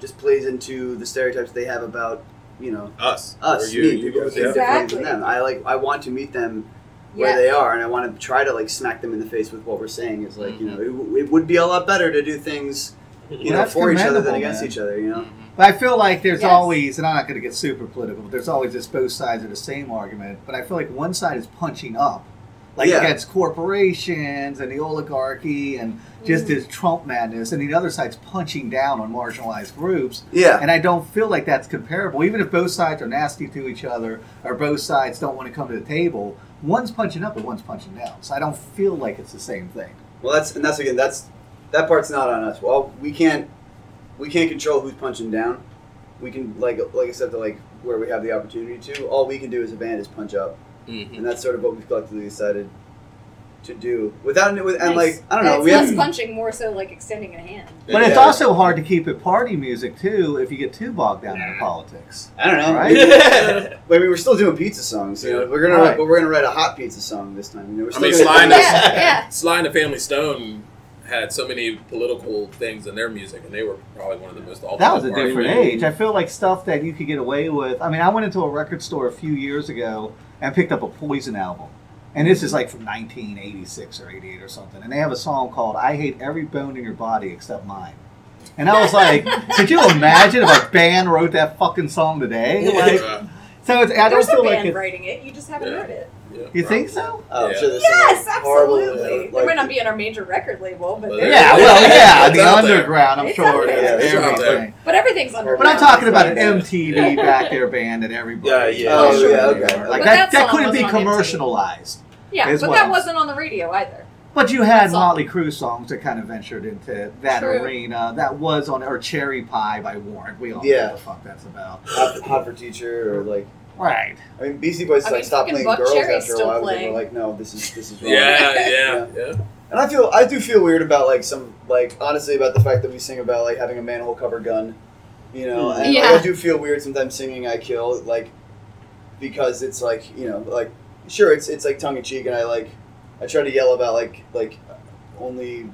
just plays into the stereotypes they have about you know us. us Or you, me you people who guys, think yeah. differently than them. I like I want to meet them where Yes. they are and I want to try to like smack them in the face with what we're saying is like you Mm-hmm. know it, w- it would be a lot better to do things you Well, know for each other than against man. each other you know But I feel like there's Yes. always, and I'm not going to get super political, but there's always just both sides of the same argument. But I feel like one side is punching up, like Yeah. against corporations and the oligarchy and just Mm-hmm. this Trump madness, and the other side's punching down on marginalized groups. yeah And I don't feel like that's comparable. Even if both sides are nasty to each other or both sides don't want to come to the table, one's punching up and one's punching down. So I don't feel like it's the same thing. well that's and that's again that's that part's not on us well we can't we can't control who's punching down we can like like I said to like where we have the opportunity to all we can do as a band is punch up Mhm. and that's sort of what we've collectively decided to do without with, and Nice. like I don't know And we it's less have punching, more so like extending a hand. But it's also hard to keep it party music too if you get too bogged down in politics. I don't know. Right? I mean, we're still doing pizza songs. You know, we're gonna, Right. write, but we're gonna write a hot pizza song this time. You know, we're I still mean, gonna Sly and Yeah, yeah. Sly and the Family Stone had so many political things in their music, and they were probably one of the most. That was a different age. I feel like stuff that you could get away with. I mean, I went into a record store a few years ago and picked up a Poison album. And this is like from 1986 or 88 or something. And they have a song called I Hate Every Bone in Your Body Except Mine. And I was like, could you imagine if a band wrote that fucking song today? Like, So it's, I don't There's a feel like band it's, writing it. You just haven't Yeah. heard it. You think so? Oh, Yeah. sure Yes, some like, horrible. absolutely. uh, they might not be on our major record label, but But Yeah, well, yeah, It's the out there. underground. I'm It's sure out it there. is It's out there. everything. But everything's underground. But I'm talking about an MTV back there band that everybody. Yeah, yeah. Oh, knows. yeah, okay. Like But that, that that couldn't be wasn't on MTV. commercialized. Yeah, but that wasn't on the radio either. But you had That's all. Motley Crue songs that kind of ventured into that True. arena. That was on, or Cherry Pie by Warrant. We all know what the fuck that's about. hot, hot for teacher or like Right. I mean Beastie Boys I like mean, stopped playing Buck girls Cherry's after a still while. They playing. were like, no, this is this is wrong. Yeah, yeah, yeah. And I feel I do feel weird about like some like honestly about the fact that we sing about like having a manhole cover gun, you know. Hmm. And like, Yeah. I do feel weird sometimes singing "I Kill" like because it's like you know like sure it's it's like tongue in cheek and I like I try to yell about like like only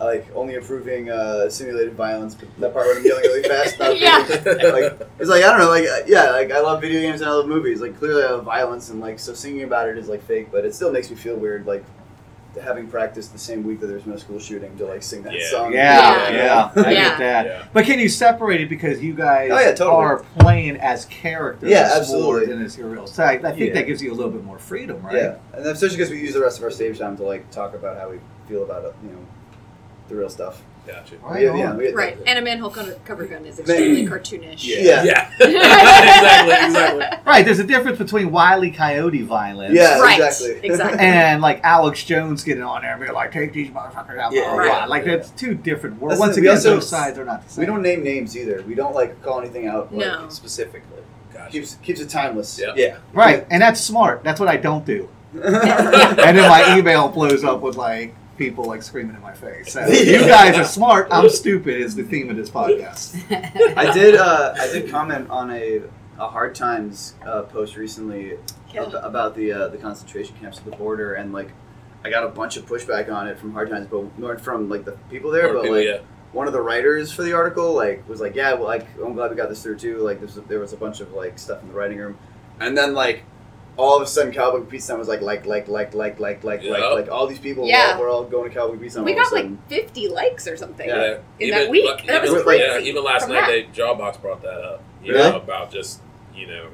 like only approving uh, simulated violence, but that part when I'm yelling really fast. Not Yeah. like it's like I don't know, like uh, yeah, like I love video games and I love movies. Like clearly I love violence and like so singing about it is like fake, but it still makes me feel weird. Like having practiced the same week that there's no school shooting to like sing that Yeah. song. Yeah, Yeah. yeah, I get that. Yeah. But can you separate it because you guys Oh, yeah, totally. are playing as characters Yeah, absolutely. than as your real self? I think Yeah. that gives you a little bit more freedom, right? Yeah, and especially because we use the rest of our stage time to like talk about how we feel about it, you know, the real stuff. Gotcha. Right yeah, on. yeah, we had- Right, and a manhole cover, cover gun is extremely cartoonish. Yeah. Yeah. exactly, exactly. Right, there's a difference between Wily Coyote violence Yeah, Right, exactly. exactly. and like Alex Jones getting on there and being like, take these motherfuckers out. Yeah, blah, blah, right. blah. Like, that's two different worlds. Once we again, also- both sides are not the same. We don't name names either. We don't like call anything out like, No. specifically. Gotcha. Keeps keeps it timeless. Yeah. Yeah. Right, and that's smart. That's what I don't do. And then my email blows up with like people like screaming in my face. So, you guys are smart. I'm stupid. Is the theme of this podcast. I did. Uh, I did comment on a, a hard times uh, post recently Yeah. ab- about the uh, the concentration camps at the border, and like I got a bunch of pushback on it from hard times, but not from like the people there, Or but people, like yeah. one of the writers for the article like was like, yeah, well, like I'm glad we got this through too. Like there was a bunch of like stuff in the writing room, and then like. All of a sudden, Cowboy Pizza was like, like, like, like, like, like, like, Yeah. like, like, all these people Yeah. were all going to Cowboy Pizza. we all of a got like 50 likes or something. Yeah. In even, that week. like, That was even, crazy. Yeah, even last From night, that. they Jawbox brought that up. You Really? know, about just you know,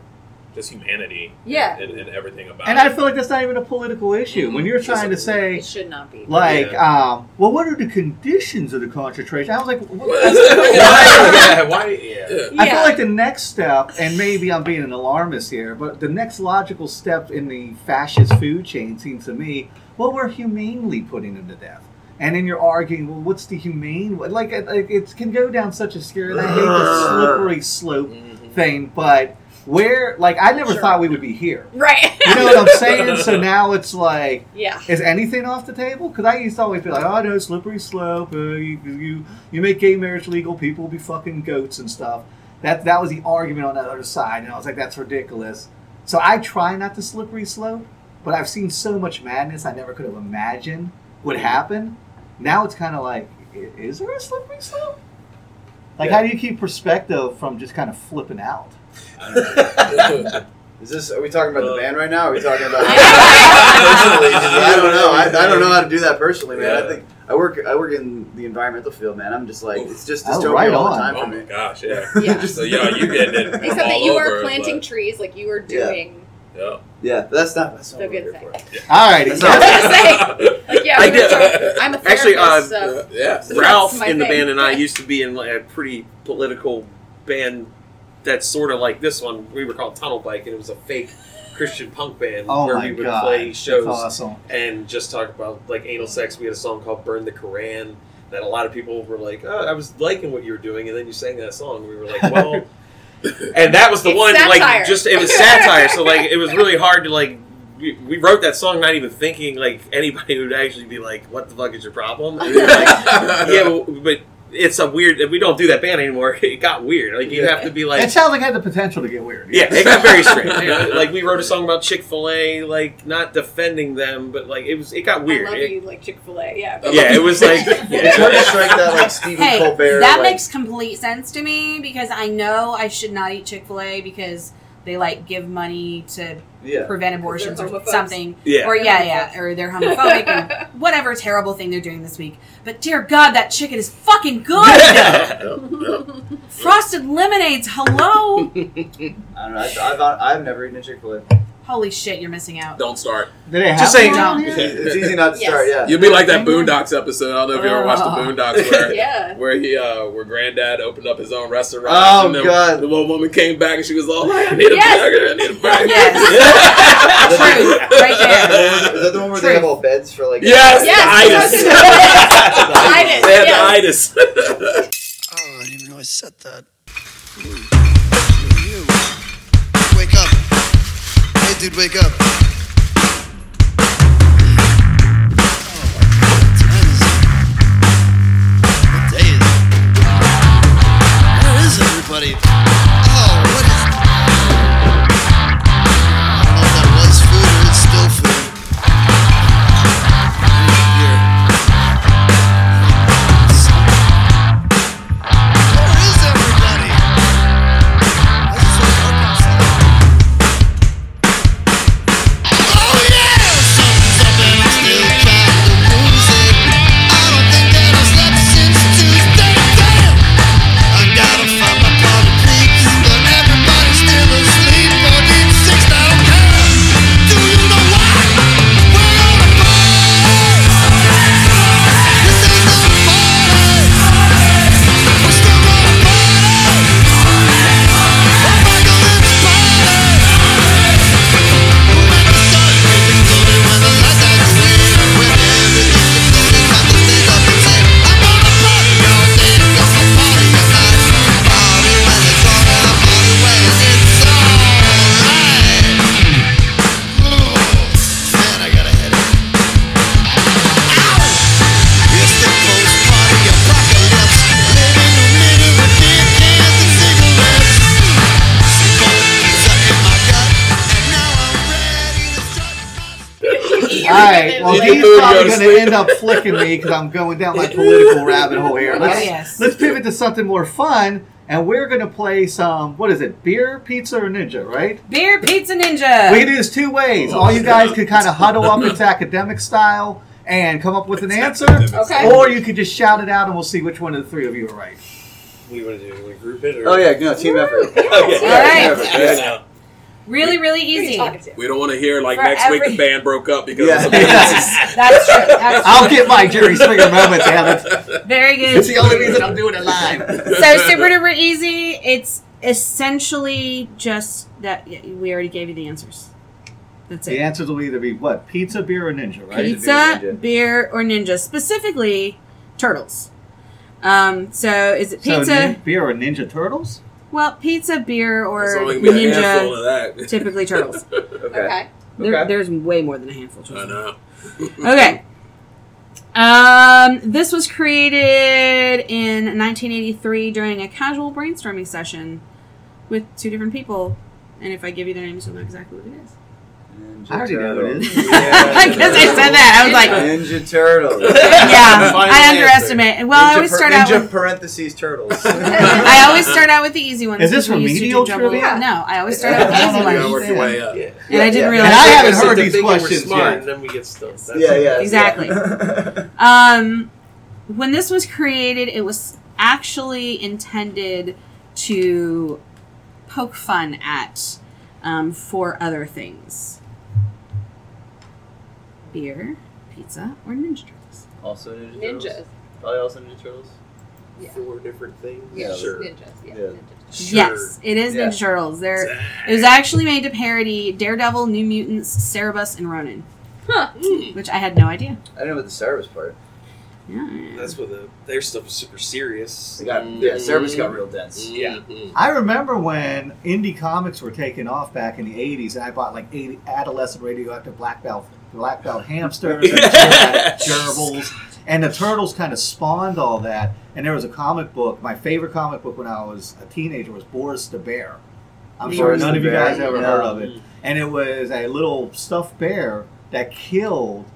just humanity. Yeah. And, and everything about. And it. I feel like that's not even a political issue. When you're It's trying to say, It should not be. like, Yeah. um, well, what are the conditions of the concentration? I was like, what? yeah, why? Yeah. Yeah. I feel like the next step, and maybe I'm being an alarmist here, but the next logical step in the fascist food chain seems to me, well, we're humanely putting them to death. And then you're arguing, well, what's the humane? Like, it, it can go down such a scary, I hate the slippery slope Mhm. thing, but where, like, I never Sure. thought we would be here. Right. You know what I'm saying? So now it's like, yeah. is anything off the table? Because I used to always be like, oh no, slippery slope. Uh, you, you you make gay marriage legal, people will be fucking goats and stuff. That that was the argument on the other side, and I was like, that's ridiculous. So I try not to slippery slope, but I've seen so much madness I never could have imagined would happen. Now it's kind of like, is there a slippery slope? Like, Yeah. how do you keep perspective from just kind of flipping out? Is this? Are we talking about Uh, the band right now? Or are we talking about? I I don't know. I, I don't know how to do that personally, man. I think I work. I work in the environmental field, man. I'm just like it's just Oh, dystopia right all on. the time Oh for my me. gosh, yeah. Yeah. So yeah, you getting it from Except that all you over, are planting but- trees like you are Yeah. doing. Yeah. Yeah, but that's not. That's not The what we're good here thing. for. All right, That's I not- was gonna say, like, yeah, I we were did- talking- I'm a Actually, therapist, uh, so yeah. That's Ralph my in the thing. band and I used to be in like a pretty political band that's sort of like this one. We were called Tunnel Bike, and it was a fake Christian punk band oh where my we would god, play shows awesome. and just talk about like anal sex. We had a song called "Burn the Koran" that a lot of people were like, "Oh, I was liking what you were doing," and then you sang that song. And we were like, "Well," and that was the It's one satire. like just it was satire. so like it was really hard to like. We, we wrote that song not even thinking like anybody would actually be like, "What the fuck is your problem?" And like, yeah, but, but it's a weird. We don't do that band anymore. It got weird. Like you have to be like, it sounds like it had the potential to get weird. yeah, it got very strange. Yeah, like we wrote a song about Chick Fil A, like not defending them, but like it was. It got weird. I love It- you like Chick Fil A. Yeah. yeah, it was like It's hard to strike that like Stephen Hey, Colbert. that like, makes complete sense to me because I know I should not eat Chick Fil A because they like give money to Yeah. prevent abortions or something. Yeah. Or yeah, yeah, or they're homophobic and whatever terrible thing they're doing this week. But dear God, that chicken is fucking good. Frosted lemonades, hello. I don't know. I've, I've, I've never eaten a Chick Fil A. Holy shit, you're missing out. Don't start. Do they have Just saying- one Don't. It's easy not to Yes. start. Yeah. You'll be like that Boondocks episode. I don't know if you ever watched the Oh. Boondocks where yeah. where he uh where granddad opened up his own restaurant. Oh, and then God. The little woman came back and she was all like, I need a Yes. burger, I need a burger. Yes. Truth, right there. Is that the one where they have all beds for like? Yes, Yes, the The itis. itis, They had yes. the itis. Oh, I didn't even know I said that. You. Wake up. Hey, dude, wake up. Oh, what day is? Where is everybody? Probably to going to end up flicking me because I'm going down my political rabbit hole here. Let's, Oh, yes. let's pivot to something more fun, and we're going to play some. What is it? Beer, pizza, or ninja? Right? Beer Pizza Ninja. We can do this two ways. Oh, All you guys could kind of huddle up into academic style and come up with an answer, Okay. or you could just shout it out, and we'll see which one of the three of you are right. What We want to do we group it or Oh yeah, no team effort. Okay. All right. Yeah, now. Really, really Who are you easy. We don't want to hear like For next week the band broke up because Yeah. of some. That's true. That's. I'll get my Jerry Springer moment, damn it. Very good. It's the only reason I'm doing it live. so super duper easy. It's essentially just that we already gave you the answers. That's it. The answers will either be what? Pizza, beer, or ninja, right? Pizza, Ninja. beer, or ninja. Specifically, turtles. Um, so is it So pizza? nin- beer or Ninja Turtles? Well, pizza, beer, or It's only a ninja. of that. Typically turtles. Okay. Okay. There, Okay. There's way more than a handful. I trust me. know. Okay. Um, this was created in 1983 during a casual brainstorming session with two different people. And if I give you their names, you'll know exactly what it is. Ninja I already know who it Turtles. is. Yeah. I said that. I was like, Ninja Turtles. yeah, Final I answer. underestimate. Well, I Ninja always per- start out Ninja with. parentheses turtles. I always start out with the easy ones. Is this because we used to do remedial jumble- trivia? No, I always start out with the easy don't know. You gotta ones. work your way up. Yeah. And I didn't Yeah. realize. And I haven't Like heard these bigger we're questions smart, yet. and then we get stuff. That's yeah, yeah. Exactly. yeah. Um, when this was created, it was actually intended to poke fun at um, for other things beer, pizza, or Ninja Turtles. also Ninja Turtles. Ninjas. Probably also Ninja Turtles. Yeah. Four different things. Yeah, Sure. ninjas. Yeah. Yeah. ninjas. Sure. Yes, it is Yeah. Ninja Turtles. There, it was actually made to parody Daredevil, New Mutants, Cerebus, and Ronin, Huh. which I had no idea. I didn't know about the Cerebus part. Yeah, That's what the their stuff was super serious. They got, yeah, Cerebus got real dense. Yeah. Mhm. I remember when indie comics were taking off back in the '80s, and I bought like 80 adolescent radioactive black belt, black belt hamsters, and gerbils, and the turtles kind of spawned all that. And there was a comic book. My favorite comic book when I was a teenager was Boris the Bear. I'm sure none of you Bear, guys ever no. heard of it. And it was a little stuffed bear that killed.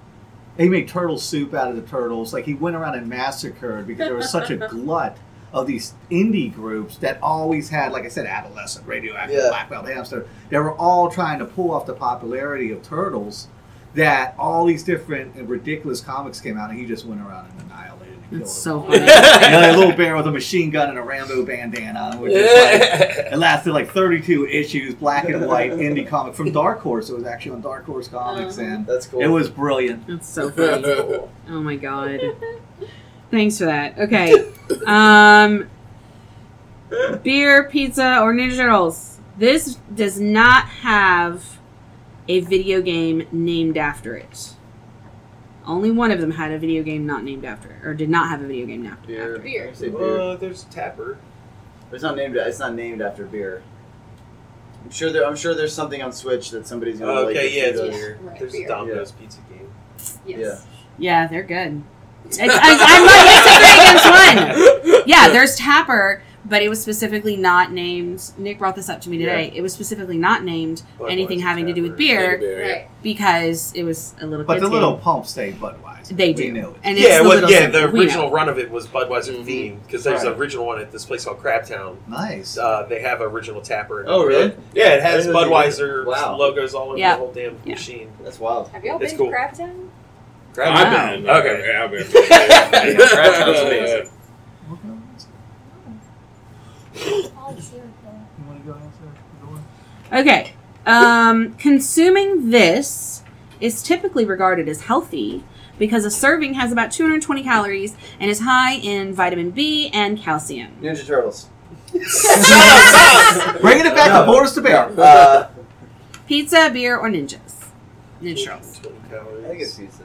He made turtle soup out of the turtles. Like he went around and massacred because there was such a glut of these indie groups that always had, like I said, adolescent, radioactive, Yeah. black belt, hamster. They were all trying to pull off the popularity of Turtles. That all these different and ridiculous comics came out, and he just went around and annihilated and killed It's so funny. You know, that little bear with a machine gun and a Rambo bandana, which is like, it lasted like 32 issues, black and white indie comic from Dark Horse. It was actually on Dark Horse Comics, Uh-huh. and That's cool. it was brilliant. That's so funny. Oh my god. Thanks for that. Okay. Um beer, pizza, or Ninja Turtles. This does not have a video game named after it. Only one of them had a video game not named after it, or did not have a video game after, beer. after. Beer. Say beer. Uh, there's Tapper. It's not named. It's not named after beer. I'm sure there. I'm sure there's something on Switch that somebody's gonna like. okay, yeah, it's beer. Right, There's beer. a Domino's pizza game. Yes. Yeah, they're good. It's, I, I'm not used to three against one. Yeah, there's Tapper, but it was specifically not named. Nick brought this up to me today. It was specifically not named Budweiser anything having to do with Tapper. beer Right. because it was a little. But kids the little game. pump stayed Budweiser. They We do. knew it. And Yeah, the well, little yeah. The original run of it was Budweiser Mhm. themed because there's Right. an original one at this place called Crabtown. Nice. Uh, they have original Tapper. Oh, really? Yeah, it has I didn't know they did. Budweiser Wow. logos all over Yeah. the whole damn Yeah. machine. That's wild. Have y'all It's been cool. to Crabtown? Crabtown. I've been. Okay. I've been. Crabtown's amazing. Okay. Um, consuming this is typically regarded as healthy because a serving has about 220 calories and is high in vitamin B and calcium. Ninja Turtles. Bringing it back No. to Boris the Bear. Uh, Pizza, beer, or ninjas? Ninja Turtles. I think it's pizza.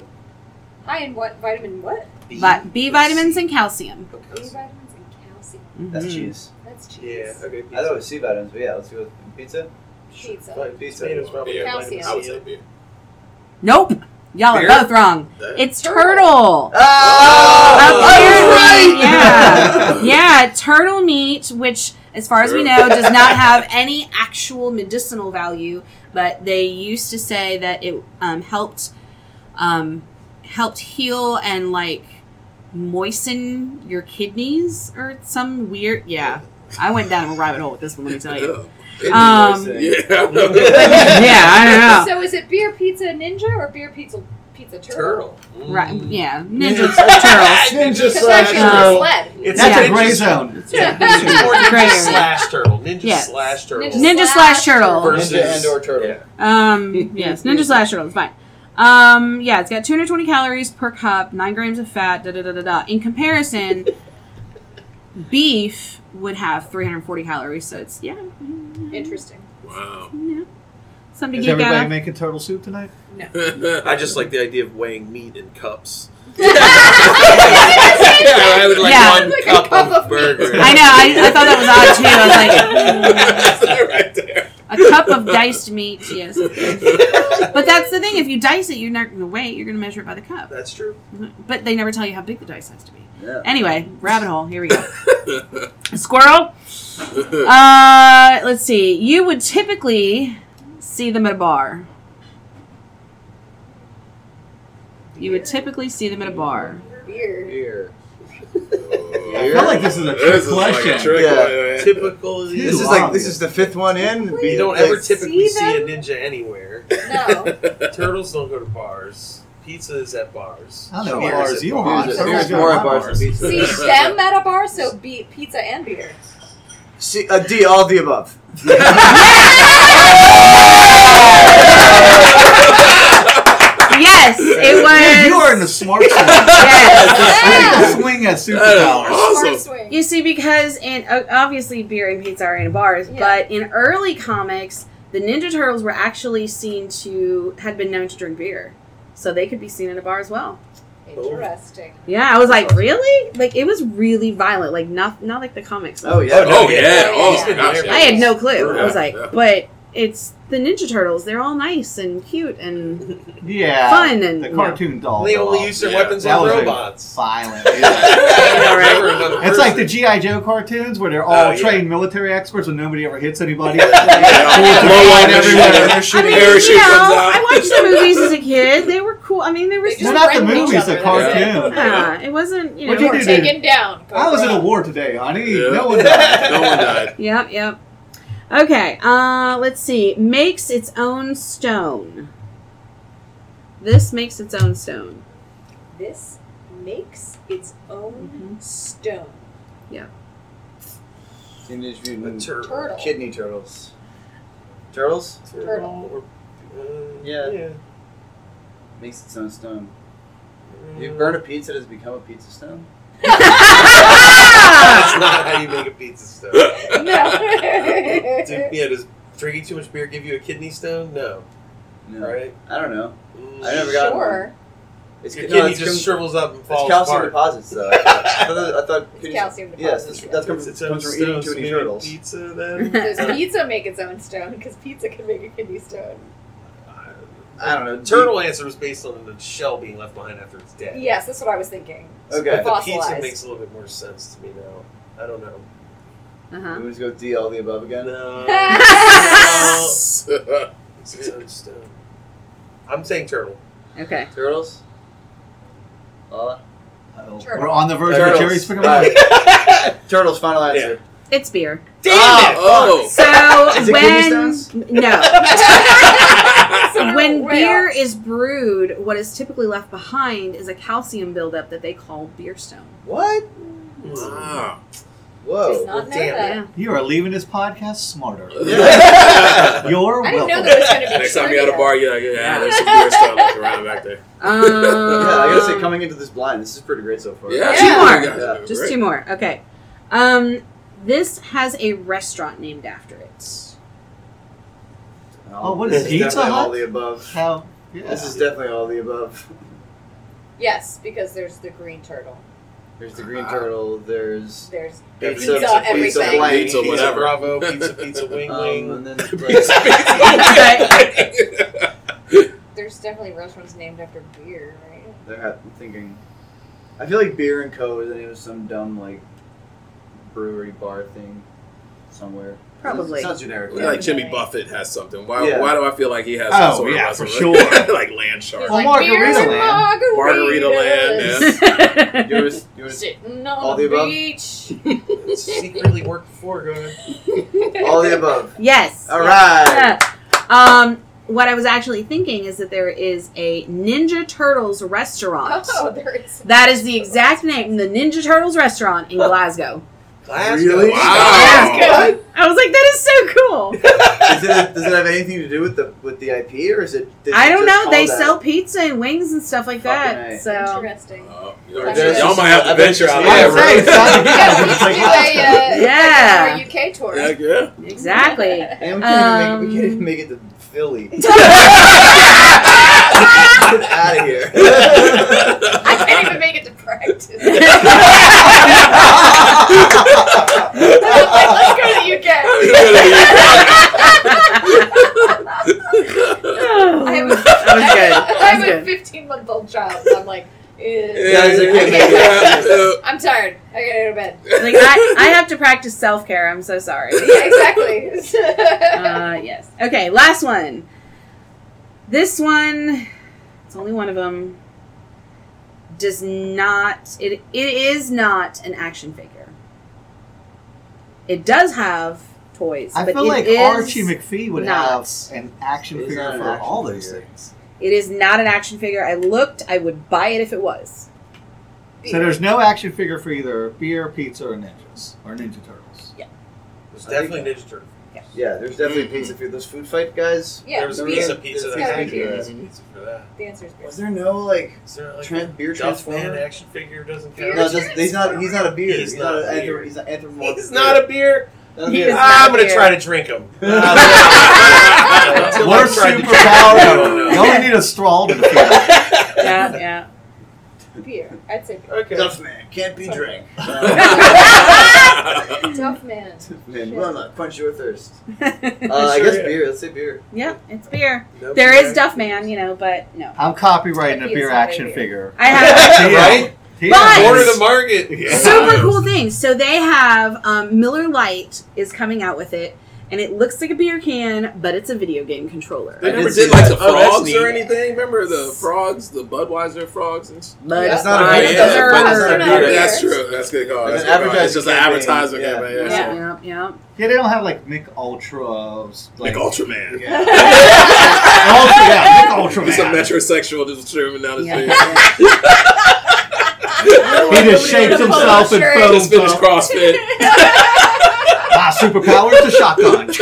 High in what? Vitamin what? Vi- B vitamins and calcium. B vitamins and calcium. That's Mhm. cheese. That's cheese. Yeah. Okay. I thought it was C vitamins, but yeah, let's go with pizza. Pizza. But Pizza. tomatoes probably Beer. Calcium. I would say beer. Nope. Y'all Beer? are both wrong. That- It's Turtle. turtle. Oh, Apparently, yeah, yeah, turtle meat, which, as far as we know, does not have any actual medicinal value. But they used to say that it um, helped, um, helped heal and like moisten your kidneys or some weird. Yeah, I went down a rabbit hole with this one. Let me tell you. Um, Yeah. yeah, I don't know. So is it beer pizza ninja or beer pizza pizza turtle? Turtle. Right? Mm. Yeah, ninja turtles. Ninja slash turtle. sled. It's That's Yeah. a gray zone. Yeah, it's more ninja Gray slash turtle. Ninja Yes. slash turtle. Ninja Ninja slash turtle. Versus- Ninja and or turtle. Yeah. Um, yes, Ninja Slash Turtle is fine. Um, yeah, it's got 220 calories per cup, 9 grams of fat, da da da da da. In comparison, beef would have 340 calories, so it's, yeah. Interesting. Wow. yeah. Something Is everybody out of. making turtle soup tonight? No. I just like the idea of weighing meat in cups. yeah, I would like Yeah. one Like cup, cup of, of burger. I know, I, I thought that was odd too. I was like, mm, right there. A cup of diced meat, yes. But that's the thing, if you dice it, you're not going to weigh it, you're going to measure it by the cup. That's true. But they never tell you how big the dice has to be. Yeah. Anyway, rabbit hole, here we go. Squirrel? Uh, let's see. You would typically see them at a bar. You would typically see them at a bar. Beer. Beer. I feel like this is a trick This is like a trick Yeah. question. Typical. Dude, This is like this is the fifth one in. You don't ever typically see see a ninja anywhere. No. Turtles don't go to bars. Pizza is at bars. I don't know Beer bars you bars. want. Beer's- Turtles more at bars than pizza. See them at a bar, so be pizza and beer. See, uh, D, all the above. Yes, it was. Dude, you are in the smart swing. Yes. The swing has That is superpowers. awesome. Smart swing. You see, because in uh, obviously beer and pizza are in bars, Yeah. but in early comics, the Ninja Turtles were actually seen to had been known to drink beer, so they could be seen in a bar as well. Interesting. Yeah, I was like, really? Like it was really violent, like not not like the comics. Oh yeah. Oh, Oh yeah. Yeah. Oh my gosh. I had no clue. I was like, yeah. but it's the Ninja Turtles. They're all nice and cute and Yeah, fun and the cartoon dolls. They only use their Yeah, weapons that on robots. violent. know, right? Never It's like the. GI Joe cartoons where they're all Oh, yeah. trained military experts and nobody ever hits anybody. Yeah. Bullets are Blow flying everywhere. everywhere. I mean, you know. I watched the movies as a kid. They were cool. I mean, they were. They It's just not the movies, the other, that's it. cartoon. Yeah, it wasn't. You What'd know. you You're do, dude? taken down. I was in a war today, honey. Yeah. No one died. no one died. Yep, yep. Okay, uh, let's see. Makes its own stone. This makes its own stone. This makes its own stone. Teenage Mutant A turtle. Turtle. Kidney Turtles. Turtles? Turtle. Or- uh, Yeah. yeah. Makes its own stone. You burn a pizza, does it become a pizza stone? That's not how you make a pizza stone. no. Dude, yeah, does drinking too much beer give you a kidney stone? No. No. Right? I don't know. Mm. I never got sure. It's, Your no, kidney it's, just com- shrivels up and falls it's calcium apart. deposits, though. I thought, I thought, I thought It's kidney- calcium Yes, deposits, that's, yeah. that's comes, It's its own comes from eating too many turtles. Pizza then? Does pizza make its own stone? Because pizza can make a kidney stone. I don't know. Turtle answer was based on the shell being left behind after it's dead. Yes, that's what I was thinking. Okay. But the pizza Fossilized. makes a little bit more sense to me now. I don't know. Uh We huh. just go D all the above again. No. Yes. It's its own stone. I'm saying turtle. Okay. Turtles? Lala? Uh-oh. Turtle. We're on the verge of Turtles. Jerry's picking Right. Turtles, final answer. It's beer. Damn Oh, it! So Is it kidney when no, So when way beer off. is brewed, what is typically left behind is a calcium buildup that they call beer stone. What? Wow. Whoa. Does not know damn that. Yeah. You are leaving this podcast smarter. Yeah. You're I didn't welcome. know there was going to be Next time you're at a bar, you're like, yeah, there's some beer stuff left around back there. Um, Yeah, I gotta say, coming into this blind, this is pretty great so far. Yeah, Two more. you guys are doing Just great. two more. Okay. Um, this has a restaurant named after it. Oh, what this is is Pizza definitely all Hut? the above. How? Yeah. This is definitely all the above. Yes, because there's the green turtle. There's the green turtle. There's There's Pizza, pizza, pizza, everything. blank. Pizza, Pizza whatever. Bravo, pizza, pizza, wing, um, wing. and then There's definitely restaurants named after beer, right? They're- I'm thinking. I feel like Beer and Co. is the name of some dumb like brewery bar thing somewhere. Probably. It sounds generic. I feel like Jimmy Buffett has something. Why, Yeah. why do I feel like he has Oh, some sort yeah, of for sure. like Land Shark. He's like, Margarita beers and Land. Margarita Land, margaritas. You wanna- you All the the above? beach. secretly worked before. Go all the above. yes. All right. Yeah. Um, what I was actually thinking is that there is a Ninja Turtles restaurant. Oh, there is. That is the exact name, the Ninja Turtles restaurant in Glasgow. Glasgow. Really? Wow. Glasgow. I was like, that is so cool. Does it, does it have anything to do with the with the IP or is it? is I it don't just know. They that? sell pizza and wings and stuff like Fucking that. A. So Interesting. Oh, you Well, know, there's y'all might have to venture out Yeah, there. right. right? Yeah, we It's should like do a, uh, Yeah. UK tour. Yeah, yeah. exactly. And we can't, even make, we Um, can't even make it to Philly. Get out of here. I can't even make it to practice. Let's go to the UK. I have a, That was good. I That have a good. 15 month old child. So I'm like. Guys, I can't make it. I'm tired. I gotta go to bed. Like I, I have to practice self care. I'm so sorry. Yeah, exactly. Uh, yes. Okay, last one. This one, it's only one of them. Does not it? It is not an action figure. It does have toys, I but feel it like Archie McPhee would not. have an action It's figure for action all those figure. things. It is not an action figure. I looked. I would buy it if it was. So there's no action figure for either beer, pizza, or ninjas or Ninja Turtles. Yeah, there's definitely Ninja Turtle. Yeah, yeah, there's definitely a pizza mm-hmm. food. Those food fight guys. yeah, there was there pizza, was- pizza. there's There's pizza, pizza for that. The answer is beer. Was there no like Is there like Tran- beer Duff Man transformer? action figure doesn't count? No, just, he's not. He's not a beer. He's He's, not not. a beer. anthrop- He's an anthropomorphic. He's not a beer. Not a beer. Is I'm gonna beer. try to drink him. Until What I a superpower! You only need a straw to defeat it. Yeah, yeah. Beer. I'd say beer. Okay. Duff Man can't be drank. Duff Man. man, will not quench your thirst. Uh, yeah, I guess yeah. beer. Let's say beer. Yeah, it's beer. Nope. There is Duff Man, you know, but no. I'm copywriting a beer not a action beer. figure. I have Yeah. right? He But- Corner is- the market. Yeah. super cool things. So they have um, Miller Lite is coming out with it, and it looks like a beer can, but it's a video game controller. They never did like that. the Oh, frogs or anything. Remember the frogs, the Budweiser frogs and s- But That's not a I beer. Yeah, That's not a beer. That's true. That's good call. It's That's an good call. It's just an campaign. advertising Yeah. campaign. Yeah. Yeah, yeah, yeah. Yeah, they don't have like Mich Ultras. Like, Like Ultraman. Yeah. Ultra, yeah, Mich Ultra He's a metrosexual just streaming down the Yeah, street. He just shakes himself and Shirt. Just foams finished. CrossFit. My superpower is a shotgun.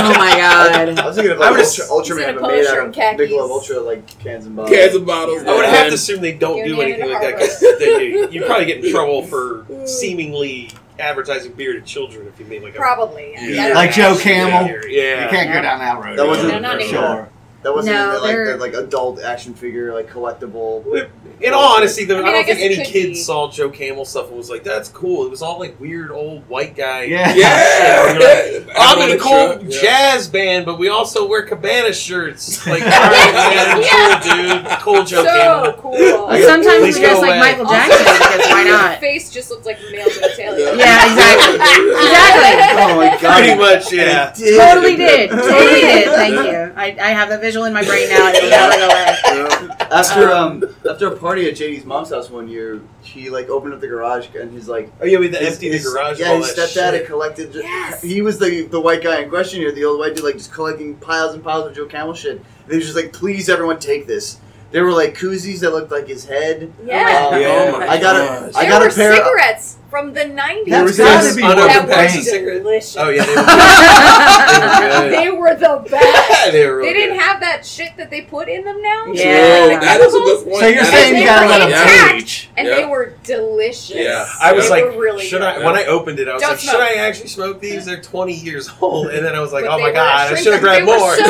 Oh my god. I was thinking of I like would Ultra, ass- Ultraman, He's in but made out and of khakis. Michelob Ultra, like cans and bottles. Cans and bottles. I would have to assume they don't You're do named anything in like that because you you probably get in trouble for seemingly advertising beer to children if you made like a Probably. Yeah. Yeah. Like. Joe Camel. Yeah. You can't go down that road. That wasn't- No, not for anymore. sure. That wasn't No, even like they're- the, like adult action figure, like collectible. In all honesty, though, I I, mean, I don't think it any could kid be. saw Joe Camel stuff and was like, "That's cool." It was all like weird old white guy. Yeah. Yeah. You're like, I'm in a cool yeah. jazz band, but we also wear cabana shirts. Like, all right, man, Yeah. cool dude, cool Joe So Camel. cool. I Sometimes Please we dress like away. Michael Jackson because why not? face just looks like male genitalia. Yeah, exactly. Exactly. Oh my god! Pretty much, yeah. Did. Totally did. Totally did. Thank you. I, I have that visual in my brain now. and It'll never go away. After um after a party at JD's mom's house one year, he like opened up the garage and he's like, Oh yeah, we had to empty the garage. Yeah, of all his that stepdad shit. had collected. Yes. He was the the white guy in question here, the old white dude, like just collecting piles and piles of Joe Camel shit. And he was just like, "Please, everyone, take this." There were like koozies that looked like his head. Yeah. Um, Yeah. Oh my I got a I got a pair. cigarettes from the 90s. There was That's this gotta be one of that the packs of were things. cigarettes. delicious. Oh yeah, they were, They were the best. they were. They didn't good. have that shit that they put in them now. Yeah. True. That is a good point. So you're That saying is you a gotta let them Yeah. age. And Yeah. they were delicious. Yeah. I was They like, really should good. I? When I opened it, I was Don't like, smoke. should I actually smoke these? They're 20 years old, and then I was like, But oh my god, I should have grabbed more. so-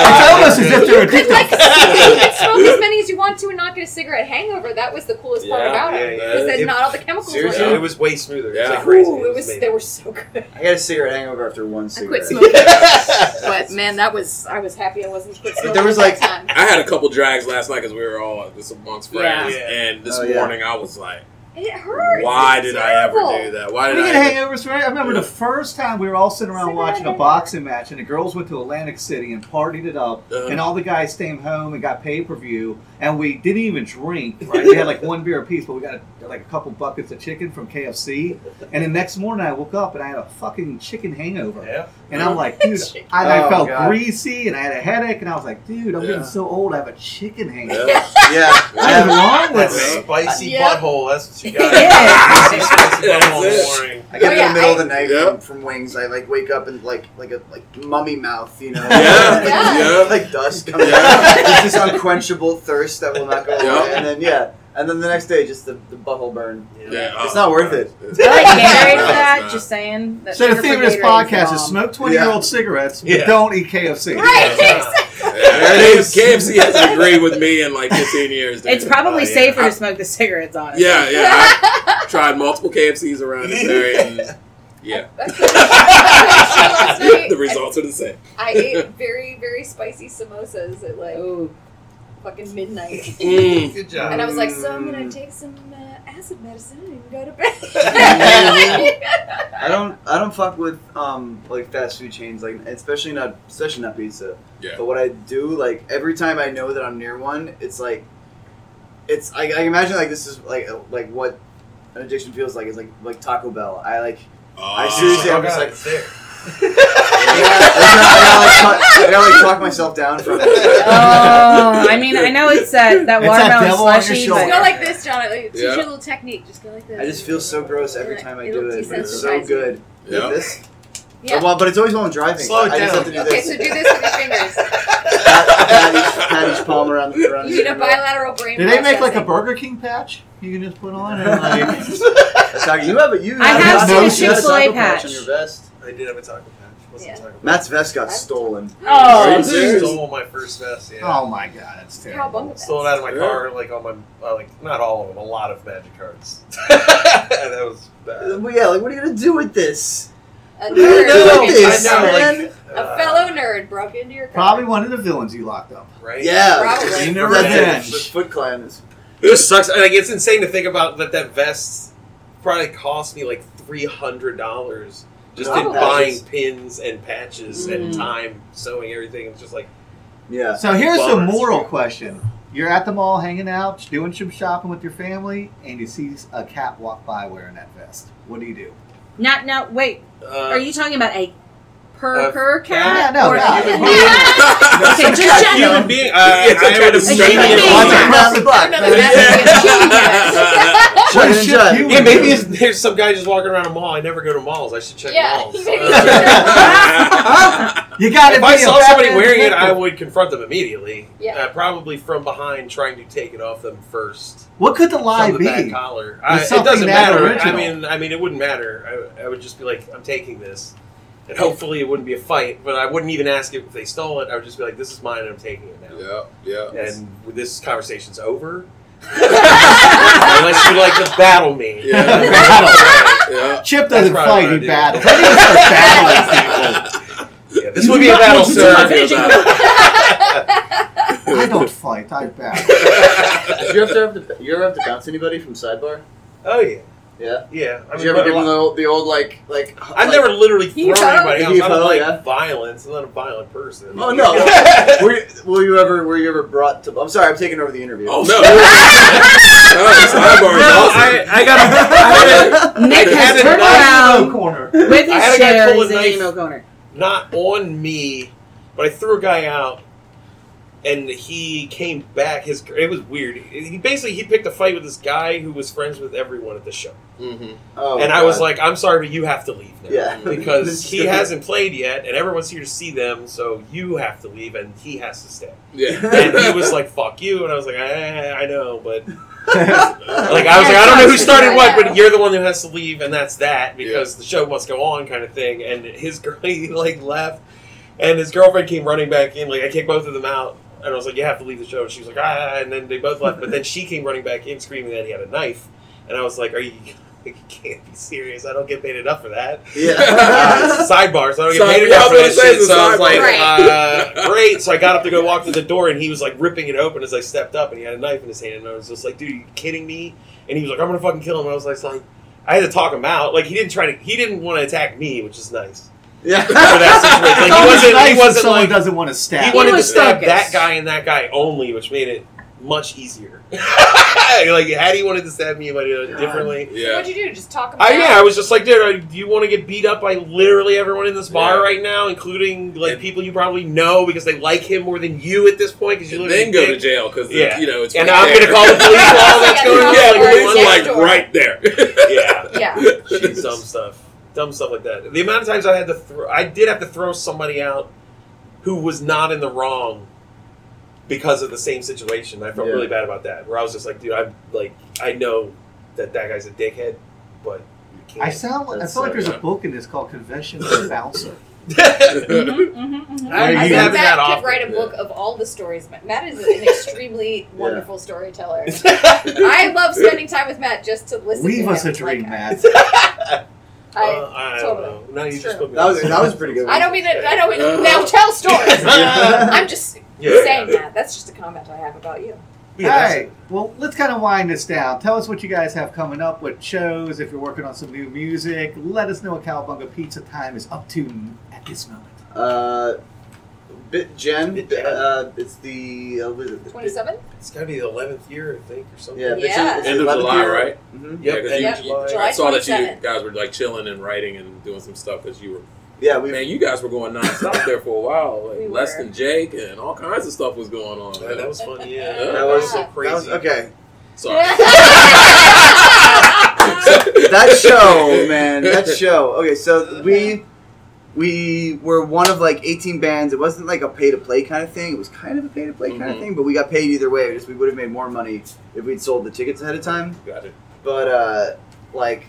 It's almost as if they're You could like addictive. you could smoke as many as you want to and not get a cigarette hangover. That was the coolest part about it. Yeah. Because then It- not all the chemicals Seriously? were it was way smoother. It was Yeah. like crazy. Ooh, it was amazing. they were so good. I got a cigarette hangover after one I cigarette. quit smoking. but man, that was I was happy I wasn't quit smoking. There was, at like- time. I had a couple drags last night because we were all just amongst friends, Yeah. and this Oh, yeah. morning I was like, It hurts. "Why It's did I ever do that? Why We did get I?" hangovers, right? I remember the first time we were all sitting around watching a boxing match, and the girls went to Atlantic City and partied it up, Uh-huh. and all the guys stayed home and got pay per view, and we didn't even drink. Right? We had like one beer apiece, but we got a, like a couple buckets of chicken from KFC, and the next morning I woke up and I had a fucking chicken hangover, Yeah. and I'm like, dude, Chicken. I, I Oh, felt God. greasy and I had a headache, and I was like, dude, I'm Yeah. getting so old, I have a chicken hangover. Yeah. Yeah, What's wrong That with me? spicy Yeah. butthole. That's what you got. Yeah. Spicy, spicy butthole in the it. morning. I get Oh, in the middle of the night Yeah. from, from wings. I like wake up and like like a like mummy mouth, you know, Yeah. like, Yeah. like dust coming Yeah. out. It's this unquenchable thirst that will not go away, Yeah. and then yeah, and then the next day just the, the butthole burn. Yeah, It's oh, not worth it. it's- I like Gatorade No, that. not. Just saying. That So the theme of this podcast is smoke 20 year old cigarettes, but Yeah. don't eat KFC. Right. Yeah, KFC hasn't agreed with me in like 15 years. dude. It's probably oh, yeah. safer I- to smoke the cigarettes, honestly. Yeah, yeah. I tried multiple KFCs around this area, and yeah, That's what I was saying last night. the results are the same. I ate very very spicy samosas at like Ooh. Fucking midnight. Mm. Good job. And I was like, so I'm gonna take some uh, acid medicine and go to bed. I don't I don't fuck with um like fast food chains like especially not especially not pizza. Yeah. But what I do like every time I know that I'm near one, it's like it's I, I imagine like this is like like what an addiction feels like. It's like like Taco Bell. I like I seriously- Oh, I'm just God, like- it's there. I gotta, like, talk, I gotta myself down from it. Oh, I mean, I know it's that, that It's that watermelon devil on your slushy, shoulder. Just but go like this, John. Like, teach Yeah. you a little technique. Just go like this. I just feel so gross every time I do It'll it. But it's so desensitize good. Yeah. This, Yeah. well, but it's always while I'm driving. Slow it I just down. have to do Okay, this. so do this with your fingers. pat, pat each, pat each palm around the around You need a bilateral brain. Did they make like a processing. Burger King patch you can just put on and like That's you have it. You I have a seen a you Chick-fil-A Taco patch. on your vest. I did have a taco patch. wasn't Yeah. talking about. Matt's vest got stolen. Oh, Are you I stole my first vest. Yeah. Oh my god, that's terrible. Stole it out of my car, like on my, uh, like not all of them, a lot of magic cards. that was bad. Well, yeah, like what are you gonna do with this? A I nerd. know, broke into this, I know, like, man. a uh, fellow nerd broke into your car. Probably one of the villains you locked up. right? Yeah, Probably. that's Clean it. revenge. The Foot Clan is. It sucks. Like it's insane to think about that. That vest probably cost me like three hundred dollars just in buying pins and patches and Mm. time sewing everything. It's just like Yeah. So here's the moral question. You're at the mall hanging out, doing some shopping with your family, and you see a cat walk by wearing that vest. What do you do? Not now. Wait, uh, are you talking about a per A per cat? Yeah, no, or no. a Human okay, a just human being? Uh, Yeah, some I kind would of assume human being. was- Walking down the block. Another massive What Shannon ship Judd. you Yeah, maybe it's, there's some guy just walking around a mall. I never go to malls. I should check Yeah, malls. Uh, You got if I saw somebody wearing it, I would confront them immediately. Yeah. Uh, probably from behind, trying to take it off them first. What could the lie from the back be? collar. I, it doesn't matter. original. I mean, I mean, it wouldn't matter. I, I would just be like, I'm taking this, and hopefully it wouldn't be a fight. But I wouldn't even ask if they stole it. I would just be like, this is mine, and I'm taking it now. Yeah, yeah. And this conversation's over. Unless you like to battle me. Yeah. Battle. yeah. Chip doesn't fight, what I he do. battles. When do start battling people? Yeah, this would be a battle, You sir. took finishing move. I don't fight, I battle. Did you ever have to? You ever have to bounce anybody from sidebar? Oh yeah, Yeah. yeah. I Did you ever but give a them the lot- old, the old like like? I've like- never literally thrown You know? anybody else. You I don't like yeah. violence. I'm not a violent person. Oh no! were, you, were you ever? Were you ever brought to? I'm sorry, I'm taking over the interview. Oh no! no, sidebar is No, awesome. I, I got a, I had Nick I had has a turned knife- around corner. with I his had a guy chair. pull a He's in knife. emo corner. not on me, but I threw a guy out, and he came back. His it was weird. He basically he picked a fight with this guy who was friends with everyone at the show, Mhm. Oh, and I was like, I'm sorry, but you have to leave now. Yeah. because he hasn't played yet, and everyone's here to see them, so you have to leave, and he has to stay. Yeah. And he was like, "Fuck you," and I was like, "I, I know, but like I was like, I don't know who started what, but you're the one who has to leave, and that's that because the show must go on, kind of thing." And his girl, he like left, and his girlfriend came running back in. Like I kicked both of them out, and I was like, "You have to leave the show." And she was like, "Ah," and then they both left. But then she came running back in, screaming that he had a knife, and I was like, "Are you?" You can't be serious. I don't get paid enough for that. yeah. Uh, sidebar, so I don't get Side- paid yeah, enough for gonna that shit. So I was like, sidebar. uh, great. So I got up to go walk to the door, and he was like ripping it open as I stepped up, and he had a knife in his hand, and I was just like, dude, are you kidding me? And he was like, I'm gonna fucking kill him. And I was like, like, I had to talk him out. Like he didn't try to, he didn't want to attack me, which is nice. Yeah. For that situation, like he wasn't, nice he wasn't someone like, doesn't want to stab. he He wanted to was stab focused. that guy and that guy only, which made it much easier. like had he wanted to stab me, he might have done it differently. Yeah. What'd you do? Just talk him I yeah, I was just like, dude, uh, do you want to get beat up by literally everyone in this bar Yeah. right now, including like And- people you probably know because they like him more than you at this point? Because you then in go to jail because Yeah. you know it's And right I'm gonna call the police while that's going on. yeah, the Next police are like right there. Yeah, Yeah. Shit, dumb stuff, dumb stuff like that. The amount of times I had to, throw, I did have to throw somebody out who was not in the wrong because of the same situation. I felt Yeah. really bad about that. Where I was just like, dude, I'm like, I know that that guy's a dickhead, but you can't. I sound. I That's feel like so- there's a book in this called Confessions of a Bouncer. Mm-hmm, mm-hmm. I, Are I you- think haven't Matt could often. write a yeah. book of all the stories. Matt- Matt is an extremely wonderful storyteller. I love spending time with Matt just to listen to it. Leave to us him. a dream, Like, Matt. I, Uh, I totally. don't know. No, you It's just true. put me That was that was pretty good. I don't mean that. I don't mean now tell stories. I'm just Yeah. saying that. That's just a comment I have about you. Yeah, All that's. Well, let's kind of wind this down. Tell us what you guys have coming up, what shows, if you're working on some new music. Let us know what Cowabunga Pizza Time is up to at this moment. Uh, Bit Gen. BitGen. Uh, it's the uh, what is it? The- Twenty seven. It's got to be the eleventh year, I think, or something. Yeah, Yeah. End of July, right? hmm Yep, Yeah, 'cause end you- July. July I saw that you guys were like chilling and writing and doing some stuff because you were Yeah, we. man, you guys were going nonstop there for a while. Like We less were. than Jake and all kinds of stuff was going on. Yeah, that was fun. Yeah, Yeah. That was so crazy. was, okay. Sorry. that show, man, that show. Okay, so we we were one of like 18 bands. It wasn't like a pay to play kind of thing. It was kind of a pay to play kind of Mhm. thing, but we got paid either way. Just we would have made more money if we'd sold the tickets ahead of time. Got it. But uh, like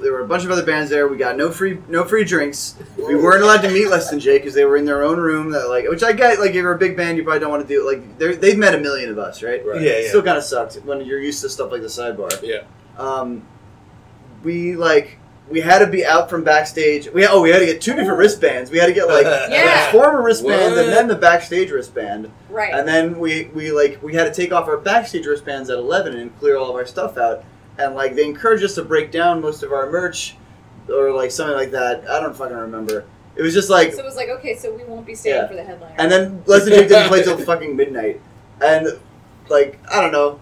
there were a bunch of other bands there. We got no free no free drinks. We weren't allowed to meet Less Than Jake because they were in their own room. That like, which I get. Like, if you're a big band, you probably don't want to do. Like, they're- they've met a million of us, right? Right. Yeah, It yeah. Still kind of sucks when you're used to stuff like the sidebar. Yeah. Um, we like we had to be out from backstage. We oh we had to get two different wristbands. We had to get like Yeah. the former wristband What? and then the backstage wristband. Right. And then we, we like we had to take off our backstage wristbands at eleven and clear all of our stuff out. And like they encouraged us to break down most of our merch or like something like that. I don't fucking remember. It was just like so it was like, okay, so we won't be staying Yeah. for the headliner. and then Less Than Jake didn't play till fucking midnight. And like I don't know.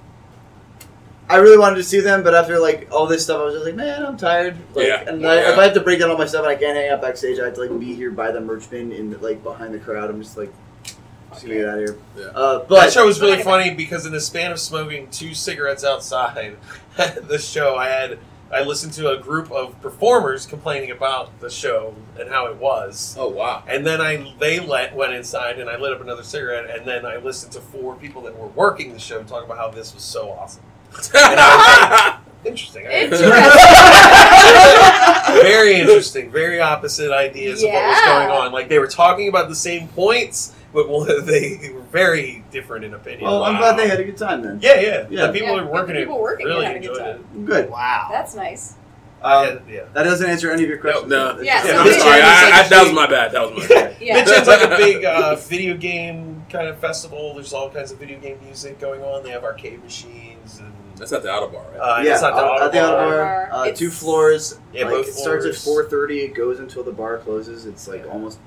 I really wanted to see them, but after like all this stuff, I was just like, man, I'm tired. Like, Yeah. And I, Yeah. if I have to break down all my stuff and I can't hang out backstage, I have to like be here by the merch bin in like behind the crowd. I'm just like, just gonna get out of here. Yeah. Uh, that show was really funny because in the span of smoking two cigarettes outside the show, I had I listened to a group of performers complaining about the show and how it was. Oh wow. And then I they let went inside and I lit up another cigarette and then I listened to four people that were working the show talk about how this was so awesome. Interesting. I- very interesting. Very opposite ideas of what was going on. Like they were talking about the same points, but one- they were very different in opinion. well, I'm glad they had a good time then. Yeah, yeah. Yeah. The people Yeah, who were working people it working really had a good enjoyed time. it. Good. Wow. That's nice. I had- yeah. That doesn't answer any of your questions. no. Yeah, Yeah, so I'm sorry. I, like I, a that was my bad. That was my bad. Yeah. Bit Gen's like a big uh, video game kind of festival. There's all kinds of video game music going on. They have arcade machines and That's at the Autobar, right? uh, yeah, it's not the uh, at the Autobar. Autobar, Autobar. uh, It's- two floors. Yeah, like, both it starts at floors. 4:30. It goes until the bar closes. It's like Yeah. almost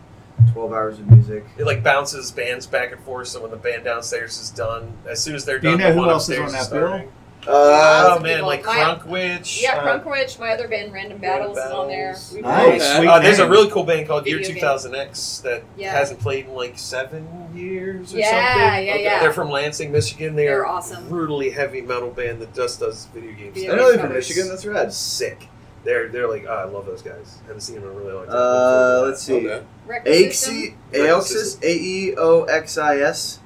12 hours of music. It like bounces bands back and forth. So when the band downstairs is done, as soon as they're Do you done, know the who one else is upstairs on that starting. Uh, Oh man, people. like My- Crunkwitch. Yeah, uh, Crunkwitch, my other band, Random Battles, is on there. Nice. got- Okay. Uh, there's a really cool band called Year Video game. 200X that Yeah. hasn't played in like seven years or Yeah, something. yeah, yeah. They're from Lansing, Michigan. They're, They're awesome. brutally heavy metal band that just does video games. Video I know they're from. Michigan. That's rad. sick. They're they're like oh, I love those guys. I haven't seen them in a really long time. Uh, let's see. Okay. Record System. A E O X I S.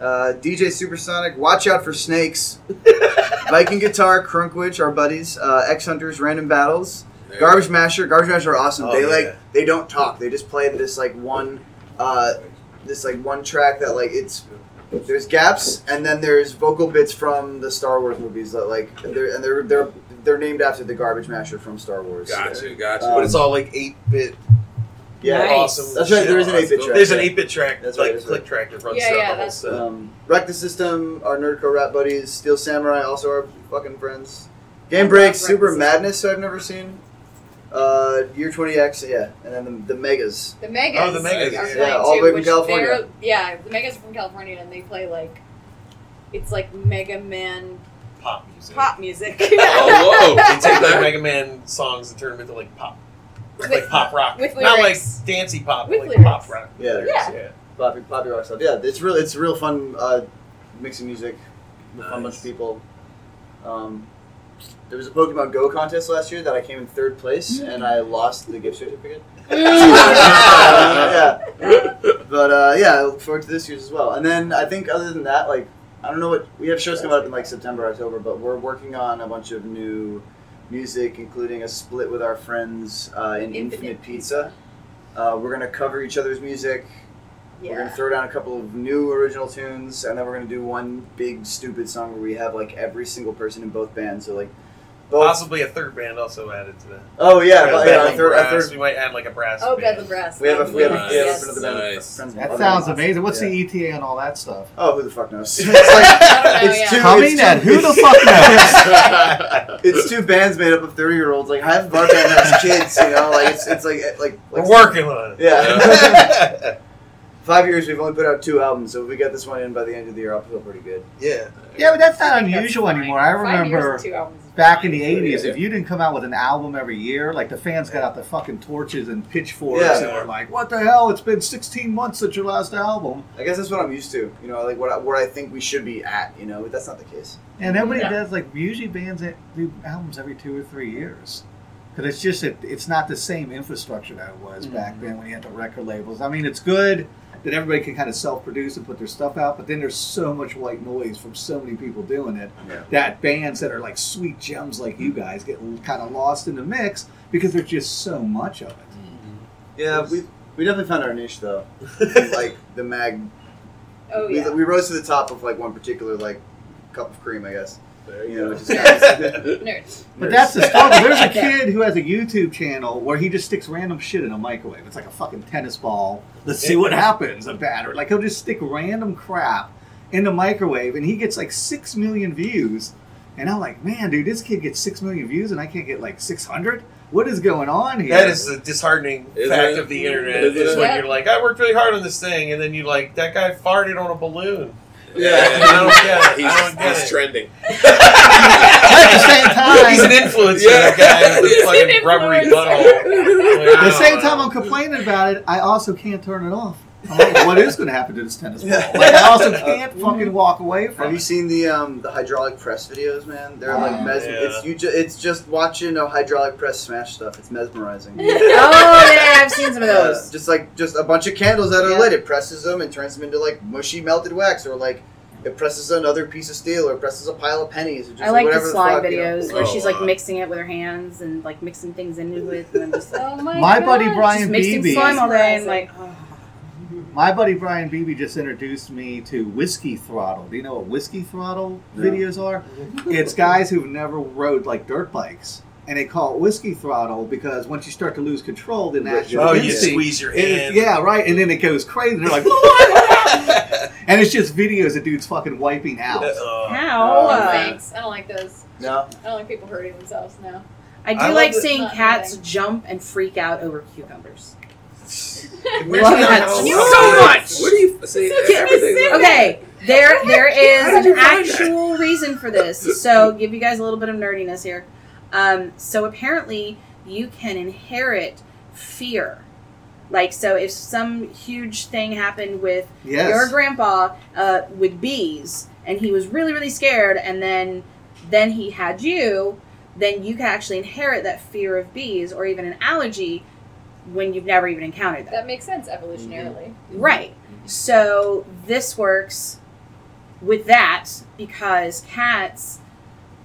Uh, DJ Supersonic, Watch Out for Snakes. Viking Guitar, Crunkwitch, our buddies. Uh, X Hunters, Random Battles. There. Garbage Masher, Garbage Masher are awesome. Oh, they yeah. like they don't talk. They just play this like one, uh, this like one track that like it's there's gaps and then there's vocal bits from the Star Wars movies that like they're and they're they're they're named after the Garbage Masher from Star Wars. Gotcha, gotcha. Uh, but it's all like eight bit. Yeah, Nice. awesome. that's right. There is an eight bit track. There's an eight bit track. That's like right, click right. track that runs Yeah, throughout yeah, the whole that's- set. Um, Wreck the System, our nerdcore rap buddies, Steel Samurai, also our fucking friends. Game Break, Super Madness, who I've never seen. Uh, Year 20X, yeah, and then the, the Megas. The Megas. Oh, the Megas, are yeah. playing Yeah, all the way from California. Yeah, the Megas are from California, and they play like it's like Mega Man pop music. pop music. Oh, whoa. They take like Mega Man songs and turn them into like pop, like With- pop rock, with not like lyrics. dancey pop, With like lyrics. pop rock. Yeah. lyrics, Yeah. yeah. Poppy, poppy rock stuff. Yeah, it's real. It's real fun uh, mixing music with a fun bunch of people. Um, there was a Pokemon Go contest last year that I came in third place, and I lost the gift certificate. yeah, but uh, yeah, I look forward to this year's as well. And then I think other than that, like I don't know what we have shows coming up in like September, October, but we're working on a bunch of new music, including a split with our friends uh, in Infinite Infinite, Pizza. Uh, we're gonna cover each other's music. We're gonna throw down a couple of new original tunes, and then we're gonna do one big stupid song where we have like every single person in both bands. So like, both. Possibly a third band also added to that. Oh yeah, Yeah, yeah, Bedlam a third, a third. We might add like a brass. Oh, band. Bedlam Brass. We have a we have a, Nice. we have Yes. another band. Nice. friends That sounds bands. amazing. What's Yeah. the ETA and all that stuff? Oh, who the fuck knows? it's like know, oh, it's yeah. too- Coming at who the fuck knows? it's two bands made up of thirty year olds. Like half of our band has kids. You know, like it's it's like like, We're like working on it. Yeah. Five years, we've only put out two albums, so if we get this one in by the end of the year, I'll feel pretty good. yeah. Yeah, but that's not I think that's unusual anymore. I Five years remember and two albums is back in the '80s, Yeah. if you didn't come out with an album every year, like the fans got out the fucking torches and pitchforks Yeah. and were like, "What the hell? It's been 16 months since your last album." I guess that's what I'm used to. You know, like what I, where I think we should be at. You know, but that's not the case. And nobody Yeah. does like usually bands that do albums every two or three years. Because it's just it, it's not the same infrastructure that it was mm-hmm. back then when you had the record labels. I mean, it's good that everybody can kind of self-produce and put their stuff out. But then there's so much white noise from so many people doing it Yeah. that bands that are like sweet gems like you mm-hmm. guys get kind of lost in the mix because there's just so much of it. Mm-hmm. Yeah, we we definitely found our niche though. like the mag, Oh we, yeah. we rose to the top of like one particular like cup of cream, I guess. You you know, go. which is kind Nerds. But that's the struggle. There's a kid who has a YouTube channel where he just sticks random shit in a microwave. It's like a fucking tennis ball. Let's see what happens. A batter. Like he'll just stick random crap in the microwave, and he gets like six million views. And I'm like, man, dude, this kid gets six million views, and I can't get like six hundred. What is going on here? That is the disheartening Isn't fact it? of the internet. Isn't Is it? when Yeah. you're like, I worked really hard on this thing, and then you like that guy farted on a balloon. Yeah, I don't get it. He's, I don't get he's it. trending. At the same time, He's an influencer. Yeah. That guy with He's a fucking rubbery influencer. butthole. At the same time, I'm complaining about it. I also can't turn it off. I'm like, what is going to happen to this tennis ball? Yeah. Like, I also can't fucking walk away from Have you it. seen the um the hydraulic press videos, man? They're like Oh, mes- yeah. it's you. Ju- it's just watching a hydraulic press smash stuff. It's mesmerizing. oh yeah, I've seen some of Yeah, those. just like just a bunch of candles that are Yeah. lit. It presses them and turns them into like mushy melted wax, or like it presses another piece of steel, or presses a pile of pennies, or just I like whatever the slide fuck, you know. videos where Oh, she's like wow. mixing it with her hands and like mixing things into it, and then just like, Oh my, My God. buddy Brian just mixing Beebe. slime all day and like. oh. My buddy Brian Beebe just introduced me to Whiskey Throttle. Do you know what Whiskey Throttle No. videos are? It's guys who've never rode like dirt bikes. And they call it Whiskey Throttle because once you start to lose control, then that's your Oh, you squeeze your it is- hand. yeah, right. And then it goes crazy. And they're like, and it's just videos of dudes fucking wiping out. Uh, How? Oh, thanks. I don't like those. No, I don't like people hurting themselves. No. I do I love like seeing cats anything. jump and freak out over cucumbers. Where'd Love you that go? so much. What do you see? Everything. Okay, there there How is did you an actual reason for this. So give you guys a little bit of nerdiness here. Um, so apparently you can inherit fear. Like so, if some huge thing happened with Yes. your grandpa uh, with bees, and he was really really scared, and then then he had you, then you can actually inherit that fear of bees or even an allergy when you've never even encountered that. That makes sense evolutionarily. Right. So this works with that because cats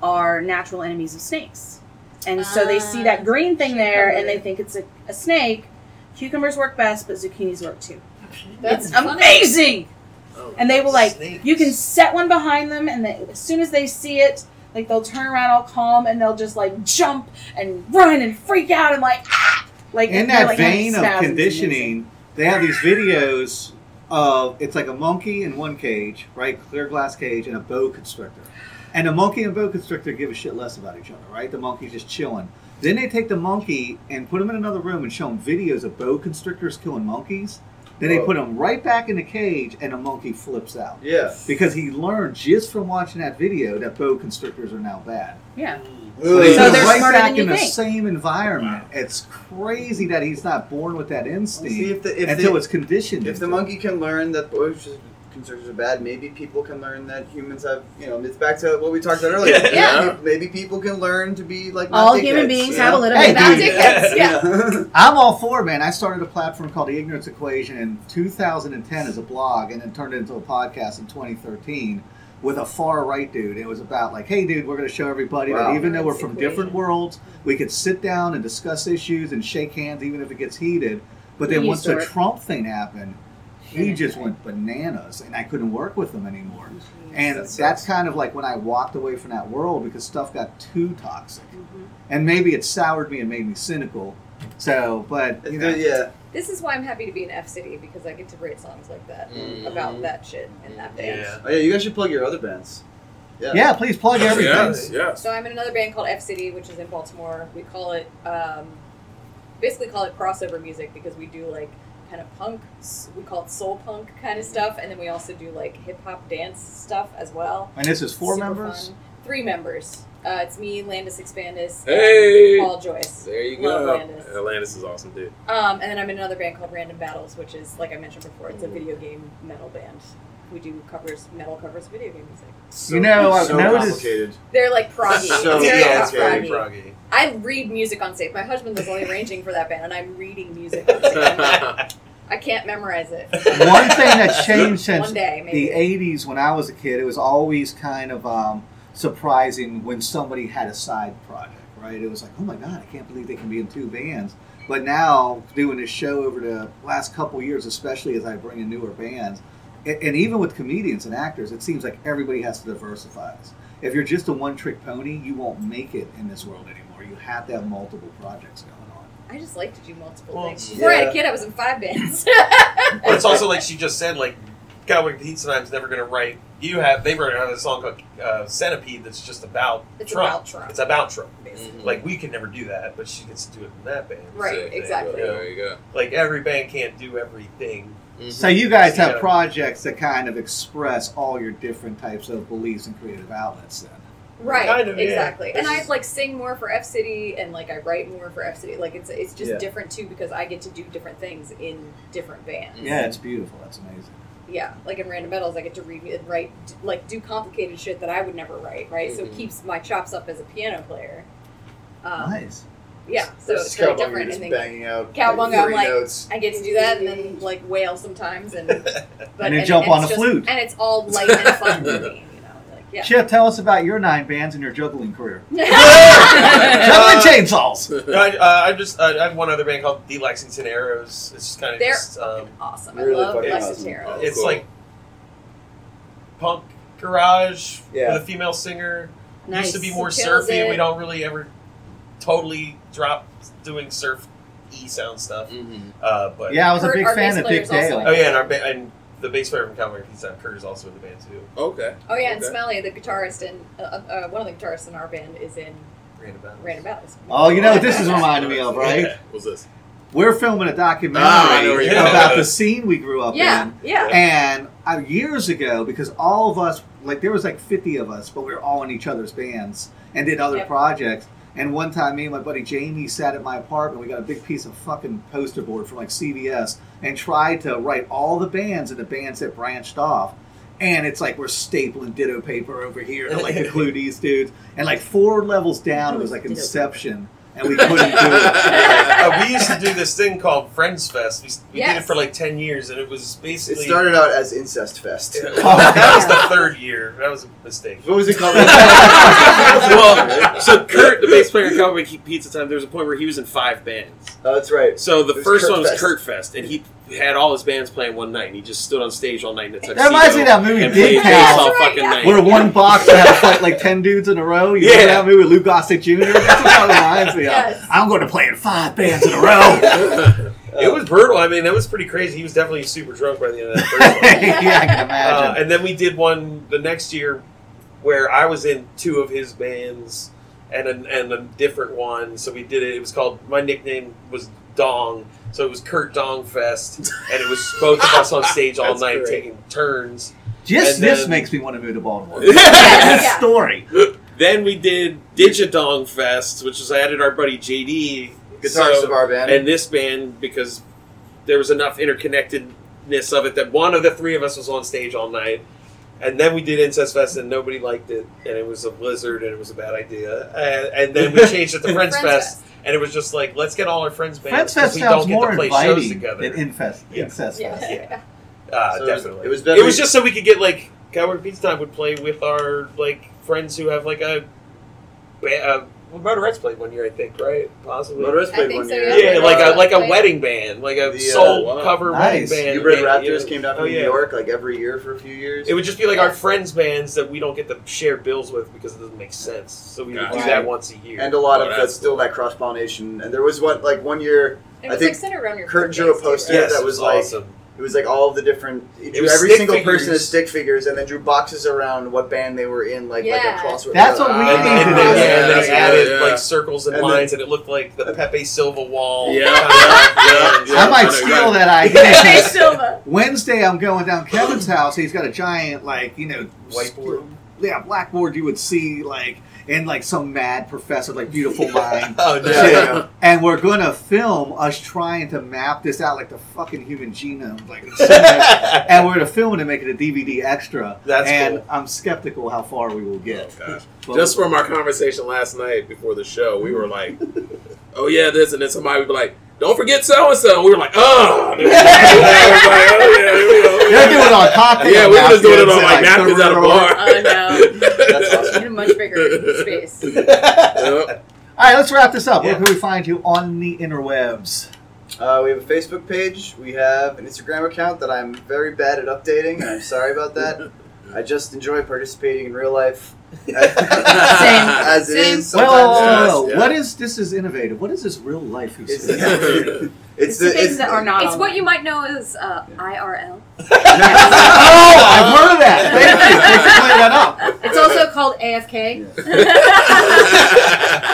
are natural enemies of snakes. And so they see that Ah, green thing there and they think it's a, a snake. Cucumbers work best, but zucchinis work too. That's it's funny. amazing! Oh, And they will like snakes. you can set one behind them and they, as soon as they see it, like they'll turn around all calm and they'll just like jump and run and freak out and like ah! Like in that like, vein of conditioning, they have these videos of it's like a monkey in one cage, right, clear glass cage, and a boa constrictor. And the monkey and boa constrictor give a shit less about each other, right? The monkey's just chilling. Then they take the monkey and put him in another room and show him videos of boa constrictors killing monkeys. Then they put him right back in the cage, and the monkey flips out yeah. because he learned just from watching that video that boa constrictors are now bad. Yeah. So Ugh. So they're right smarter back than you in the think. same environment. It's crazy that he's not born with that instinct See, if the- if until the- it's conditioned. If the into it. monkey can learn that boa constrictors are bad, maybe people can learn that humans have. You know, it's back to what we talked about earlier. Yeah. Maybe, maybe people can learn to be like All human dickheads, beings you have a know? little Hey, bit Not of dude. dickheads, yeah. I'm all for it, man. I started a platform called the Ignorance Equation in 2010 as a blog, and then turned it into a podcast in 2013 with a far right dude. It was about like, hey, dude, we're going to show everybody Wow. that even though we're from Equation. different worlds, we could sit down and discuss issues and shake hands, even if it gets heated. But You're then once the it. Trump thing happened, he Yeah. just went bananas, and I couldn't work with him anymore. And That that's kind of like when I walked away from that world because stuff got too toxic. Mhm. And maybe it soured me and made me cynical. So, but you know, yeah. This is why I'm happy to be in F City because I get to write songs like that Mm. about that shit in that band. Yeah. Oh yeah, you guys should plug your other bands. Yeah. yeah, please plug everything. Yes, yes. So I'm in another band called F City, which is in Baltimore. We call it, um, basically call it crossover music because we do like kind of punk. We call it soul punk kind of stuff, and then we also do like hip hop dance stuff as well. And this is four Super members. fun. Three members. Uh, it's me, Landis Expandus, Hey! and Paul Joyce. There you Love go. Landis. Landis is awesome, dude. Um, and then I'm in another band called Random Battles, which is like I mentioned before, it's a video game metal band. We do covers, metal covers, video game music. So, You know, I've so noticed- complicated. They're like proggy. So it's yeah, much it's very proggy. Froggy. I read music on stage. My husband was only arranging for that band, and I'm reading music on stage. I can't memorize it. One thing that's changed since One day, the 80s when I was a kid, it was always kind of um, surprising when somebody had a side project, right? It was like, oh my God, I can't believe they can be in two bands. But now, doing this show over the last couple years, especially as I bring in newer bands, and even with comedians and actors, it seems like everybody has to diversify. If you're just a one trick pony, you won't make it in this world anymore. You have to have multiple projects going on. I just like to do multiple Well, things. Before I had a kid, I was in five bands. But it's also like she just said, like Cowboy Pizza Time's never going to write. You have they wrote a song called uh, Centipede that's just about It's Trump. about Trump. It's about Trump. basically. Like we can never do that, but she gets to do it in that band. Right, Same thing. exactly. Yeah, there you go. Like every band can't do everything. So you guys Yeah. have projects that kind of express all your different types of beliefs and creative outlets. Then, Right, Kind of, yeah. exactly. And I like sing more for F City, and like I write more for F City. Like it's it's just Yeah. different too because I get to do different things in different bands. yeah, it's beautiful. That's amazing. Yeah, like in Random Battles, I get to read and write like do complicated shit that I would never write. Right, so it Mhm. keeps my chops up as a piano player. Um, Nice. Yeah, so it's really different. just And then banging out Cowabunga, like, I'm like- notes. I get to do that, and then like wail sometimes, and but And then jump on a just- flute. and it's all light and fun for me. You know, like yeah. Chip, tell us about your nine bands and your juggling career. They're Juggling chainsaws. I, uh, I just uh, I have one other band called The Lexington Arrows. It's just kind of They're- just um, awesome. Really I love fucking Lexington. awesome. it's cool. like punk garage Yeah. with a female singer. Nice. Used to be more Kills surfy. it. We don't really ever totally drop doing surf e sound stuff. Mm-hmm. Uh, but Yeah, I was a Kurt, big our fan bass of player, Dick is also Dale. oh yeah, and our ba- and the bass player from Cowboy Pizza Kurt is also in the band too. Okay. Oh yeah, and Okay. Smelly, the guitarist and uh, uh, one of the guitarists in our band is in Random Battles. Random Battles. Oh, you know what this is reminding me of, right? Yeah. What's this? We're filming a documentary Ah, I know where you're going. about the scene we grew up Yeah, in. yeah. And uh, years ago, because all of us, like there was like 50 of us, but we were all in each other's bands and did other Yep. projects. And one time, me and my buddy Jamie sat at my apartment. We got a big piece of fucking poster board from like CVS and tried to write all the bands and the bands that branched off. And it's like we're stapling ditto paper over here to like include these dudes. And like four levels down, it was like Ditto Inception, and we couldn't do it. uh, we used to do this thing called Friends Fest. We, we did it for like ten years, and it was basically. It started out as Incest Fest. Yeah, that was the third year. That was a mistake. What was it called? well, so Kurt, the bass player in Cowboy Pizza Time, there was a point where he was in five bands. oh, that's right. So the It first Kurt one was Fest. Kurt Fest, and he had all his bands playing one night, and he just stood on stage all night in a tuxedo. That reminds me of that movie and Big played bass House. all right, fucking yeah. night. Where one box had to fight like ten dudes in a row. You Yeah. remember that movie with Lou Gossett Jr.? That's what that reminds me of. I'm going to play in five bands in a row. It was brutal. I mean, that was pretty crazy. He was definitely super drunk by the end of that first one. yeah, I can Uh, imagine. and then we did one the next year where I was in two of his bands and a, and a different one. So we did it. It was called my nickname was Dong. So it was Kurt Dongfest, and it was both of us on stage all That's night great. taking turns. Just and this then- makes me want to move to Baltimore. Yeah. this story. Then we did Digidong Fest, which was I added our buddy JD, Guitarist So- of our band. and this band because there was enough interconnectedness of it that one of the three of us was on stage all night. And then we did Incest Fest, and nobody liked it, and it was a blizzard, and it was a bad idea. And, and then we changed it to Friends, Fest, and it was just like, let's get all our friends bands Friends Fest we sounds don't get more to play shows inviting together. than Infest. Yeah. Incest Yeah. Fest. Yeah. Uh, So it was- definitely. It was It was just so we could get like Cowboy Pizza Time would play with our like friends who have like a. ba- Uh, well, Motorettes played one year, I think, right? Possibly. Motorettes played one so, year. yeah, like a Uh, like a wedding band, like a The, uh, soul wow. cover Nice. wedding band. You Red Yeah, Raptors yeah. came down Oh, from New. York like every year for a few years. It would just be like Yeah. our friends bands that we don't get to share bills with because it doesn't make sense. So we would do Gotcha. that once a year. and a lot Oh, of that's that's still cool. that cross pollination. And there was one like one year It I think like around your Kurt birthdays, drew a poster right? yes, that was was like- awesome. It was like all the different he It drew was every stick single person figures. as stick figures and then drew boxes around what band they were in like like a cross That's what we uh, And, need and to then, do. yeah, and then That's added yeah. like circles and, And then- lines, and it looked like the Pepe Silvia wall. Yeah, kind of- yeah, yeah. I might steal that Hey, idea. Silvia. Wednesday, I'm going down Kevin's house. He's got a giant, like, you know, Whiteboard. Yeah, blackboard you would see, like, in like some mad professor, like Beautiful Mind. Oh no! Yeah, yeah. And we're gonna film us trying to map this out like the fucking human genome, like, it's so much- and we're gonna film it and make it a DVD extra. That's and cool. I'm skeptical how far we will get. Oh, gosh. But- Just from our conversation last night before the show, we were like, "Oh yeah, this," and then somebody would be like, don't forget so and so. We were like, oh. I was like, yeah, here we go. They're doing it on cocktail Yeah, we were just doing it on like napkins at a bar. Oh no, That's awesome. In a much bigger space. Yep. All right, let's wrap this up. Where can we find you on the interwebs? Uh, we have a Facebook page. We have an Instagram account that I'm very bad at updating, and I'm sorry about that. I just enjoy participating in real life. As it Same. is Well, sometimes. whoa, whoa, whoa. yeah. what is this? Is innovative. What is this real life? You It's, say? it's, It's the, the things that are not. It's on what you might know as uh, IRL. oh, I've heard of that. Thank you. Thanks for clearing that up. It's also called AFK.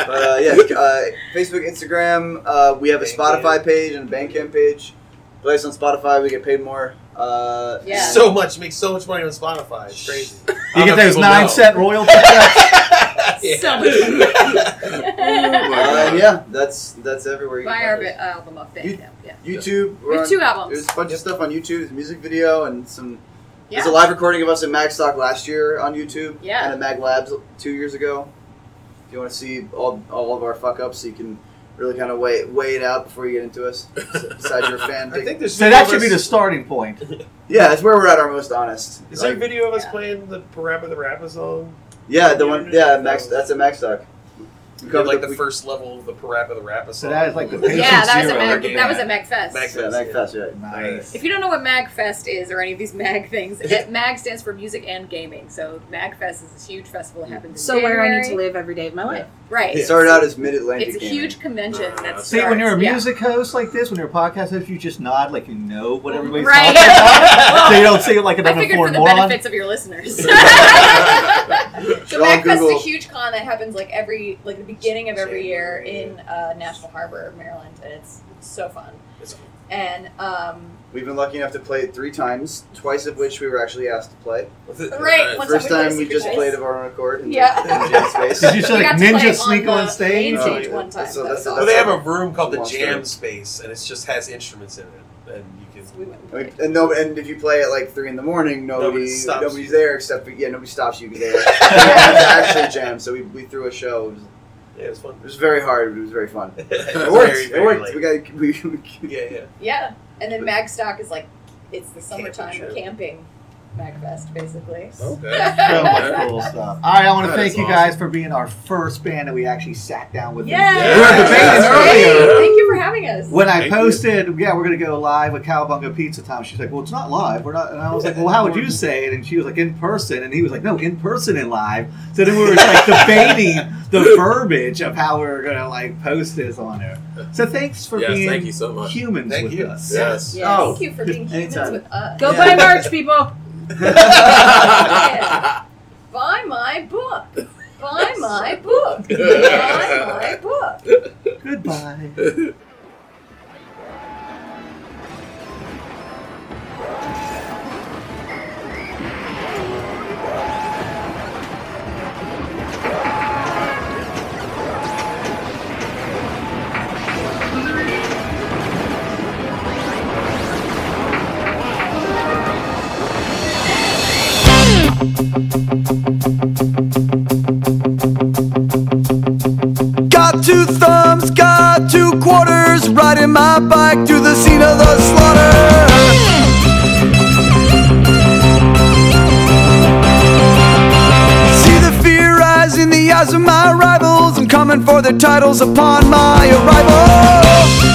But uh, yeah, uh, Facebook, Instagram. Uh, we have a Spotify page and a Bandcamp page. Play us on Spotify. We get paid more. Uh, Yeah. So much, make so much money on Spotify. It's crazy. You get those nine cent royalty checks. So much fun. uh, yeah, that's that's everywhere. You Buy can our find bi- us. album off You- Yeah. YouTube. we're We have on- two albums. There's a bunch of stuff on YouTube. There's a music video and some. Yeah. There's a live recording of us at Magstock last year on YouTube. Yeah. And at Mag Labs two years ago. If you want to see all, all of our fuck ups, so you can really kind of weigh weigh it out before you get into us. Besides your fan. I think there's So that of should be the starting point. yeah, that's where we're at our most honest. Is there a video of us Yeah. playing the Parappa the Rappa song? yeah, the one. Yeah, Max. That's a Magstock. We We covered like the- the we- first level of the Parappa the Rappa song. So that is like the patient Yeah, that was zero. at Mag. game. That was at MagFest. Mag- Yeah, Magfest. Yeah. Nice. If you don't know what MagFest is or any of these MAG things, it, MAG stands for music and gaming. So MagFest is this huge festival that happens in So where I need to live every day of my life. Right. It started out as Mid Atlantic. It's a huge convention. That See, when you're a starts- yeah. music host like this, when you're a podcast host, you just nod like you know what everybody's Right. talking about. so you don't see it like an I figured for the moron. benefits of your listeners. so Show MagFest is a huge con that happens like every like the beginning of every year in uh, National Harbor, Maryland, and it's so fun. It's- And um, We've been lucky enough to play it three times, twice of which we were actually asked to play. right, once First time time we played just played Space. of our own accord in, Yeah. jam space. Did you say We like got to play ninja on sneak the on stage? main Oh, yeah. one time. So That that's- was Well, they have a room called the Monster. Jam Space, and it just has instruments in it, and you can. We went and I mean, played. and no, and if you play at like three in the morning, nobody, Nobody stops nobody's you. there except for, yeah, nobody stops you because they it's actually jam. So we, we threw a show. It was, Yeah, it's fun. it was very hard, but it was very fun. It worked. very it worked. late. We got we, we, Yeah, yeah. Yeah, and then Magstock is like it's the Camping summertime show. camping Magfest, basically. Okay. So much cool stuff. All right, I want to That thank is you awesome. guys for being our first band that we actually sat down with. Yeah. We were debating Yeah. earlier. Thank you for having us. When I Thank you. posted, yeah, we're gonna go live with Cowabunga Pizza Time. She's like, well, it's not live. We're not. And I was like, well, how would you say it? And she was like, in person. And he was like, no, in person and live. So then we were like debating the verbiage of how we were gonna like post this on there. So thanks for Yes, being thank you so much. humans Thank with you. us. Yes. Yeah, Oh, thank you for being humans anytime. with us. Go Yeah. buy merch, people. Yeah. Buy my book. Buy my book. Buy my book. Goodbye. riding my bike to the scene of the slaughter. See the fear rise in the eyes of my rivals. I'm coming for the titles upon my arrival.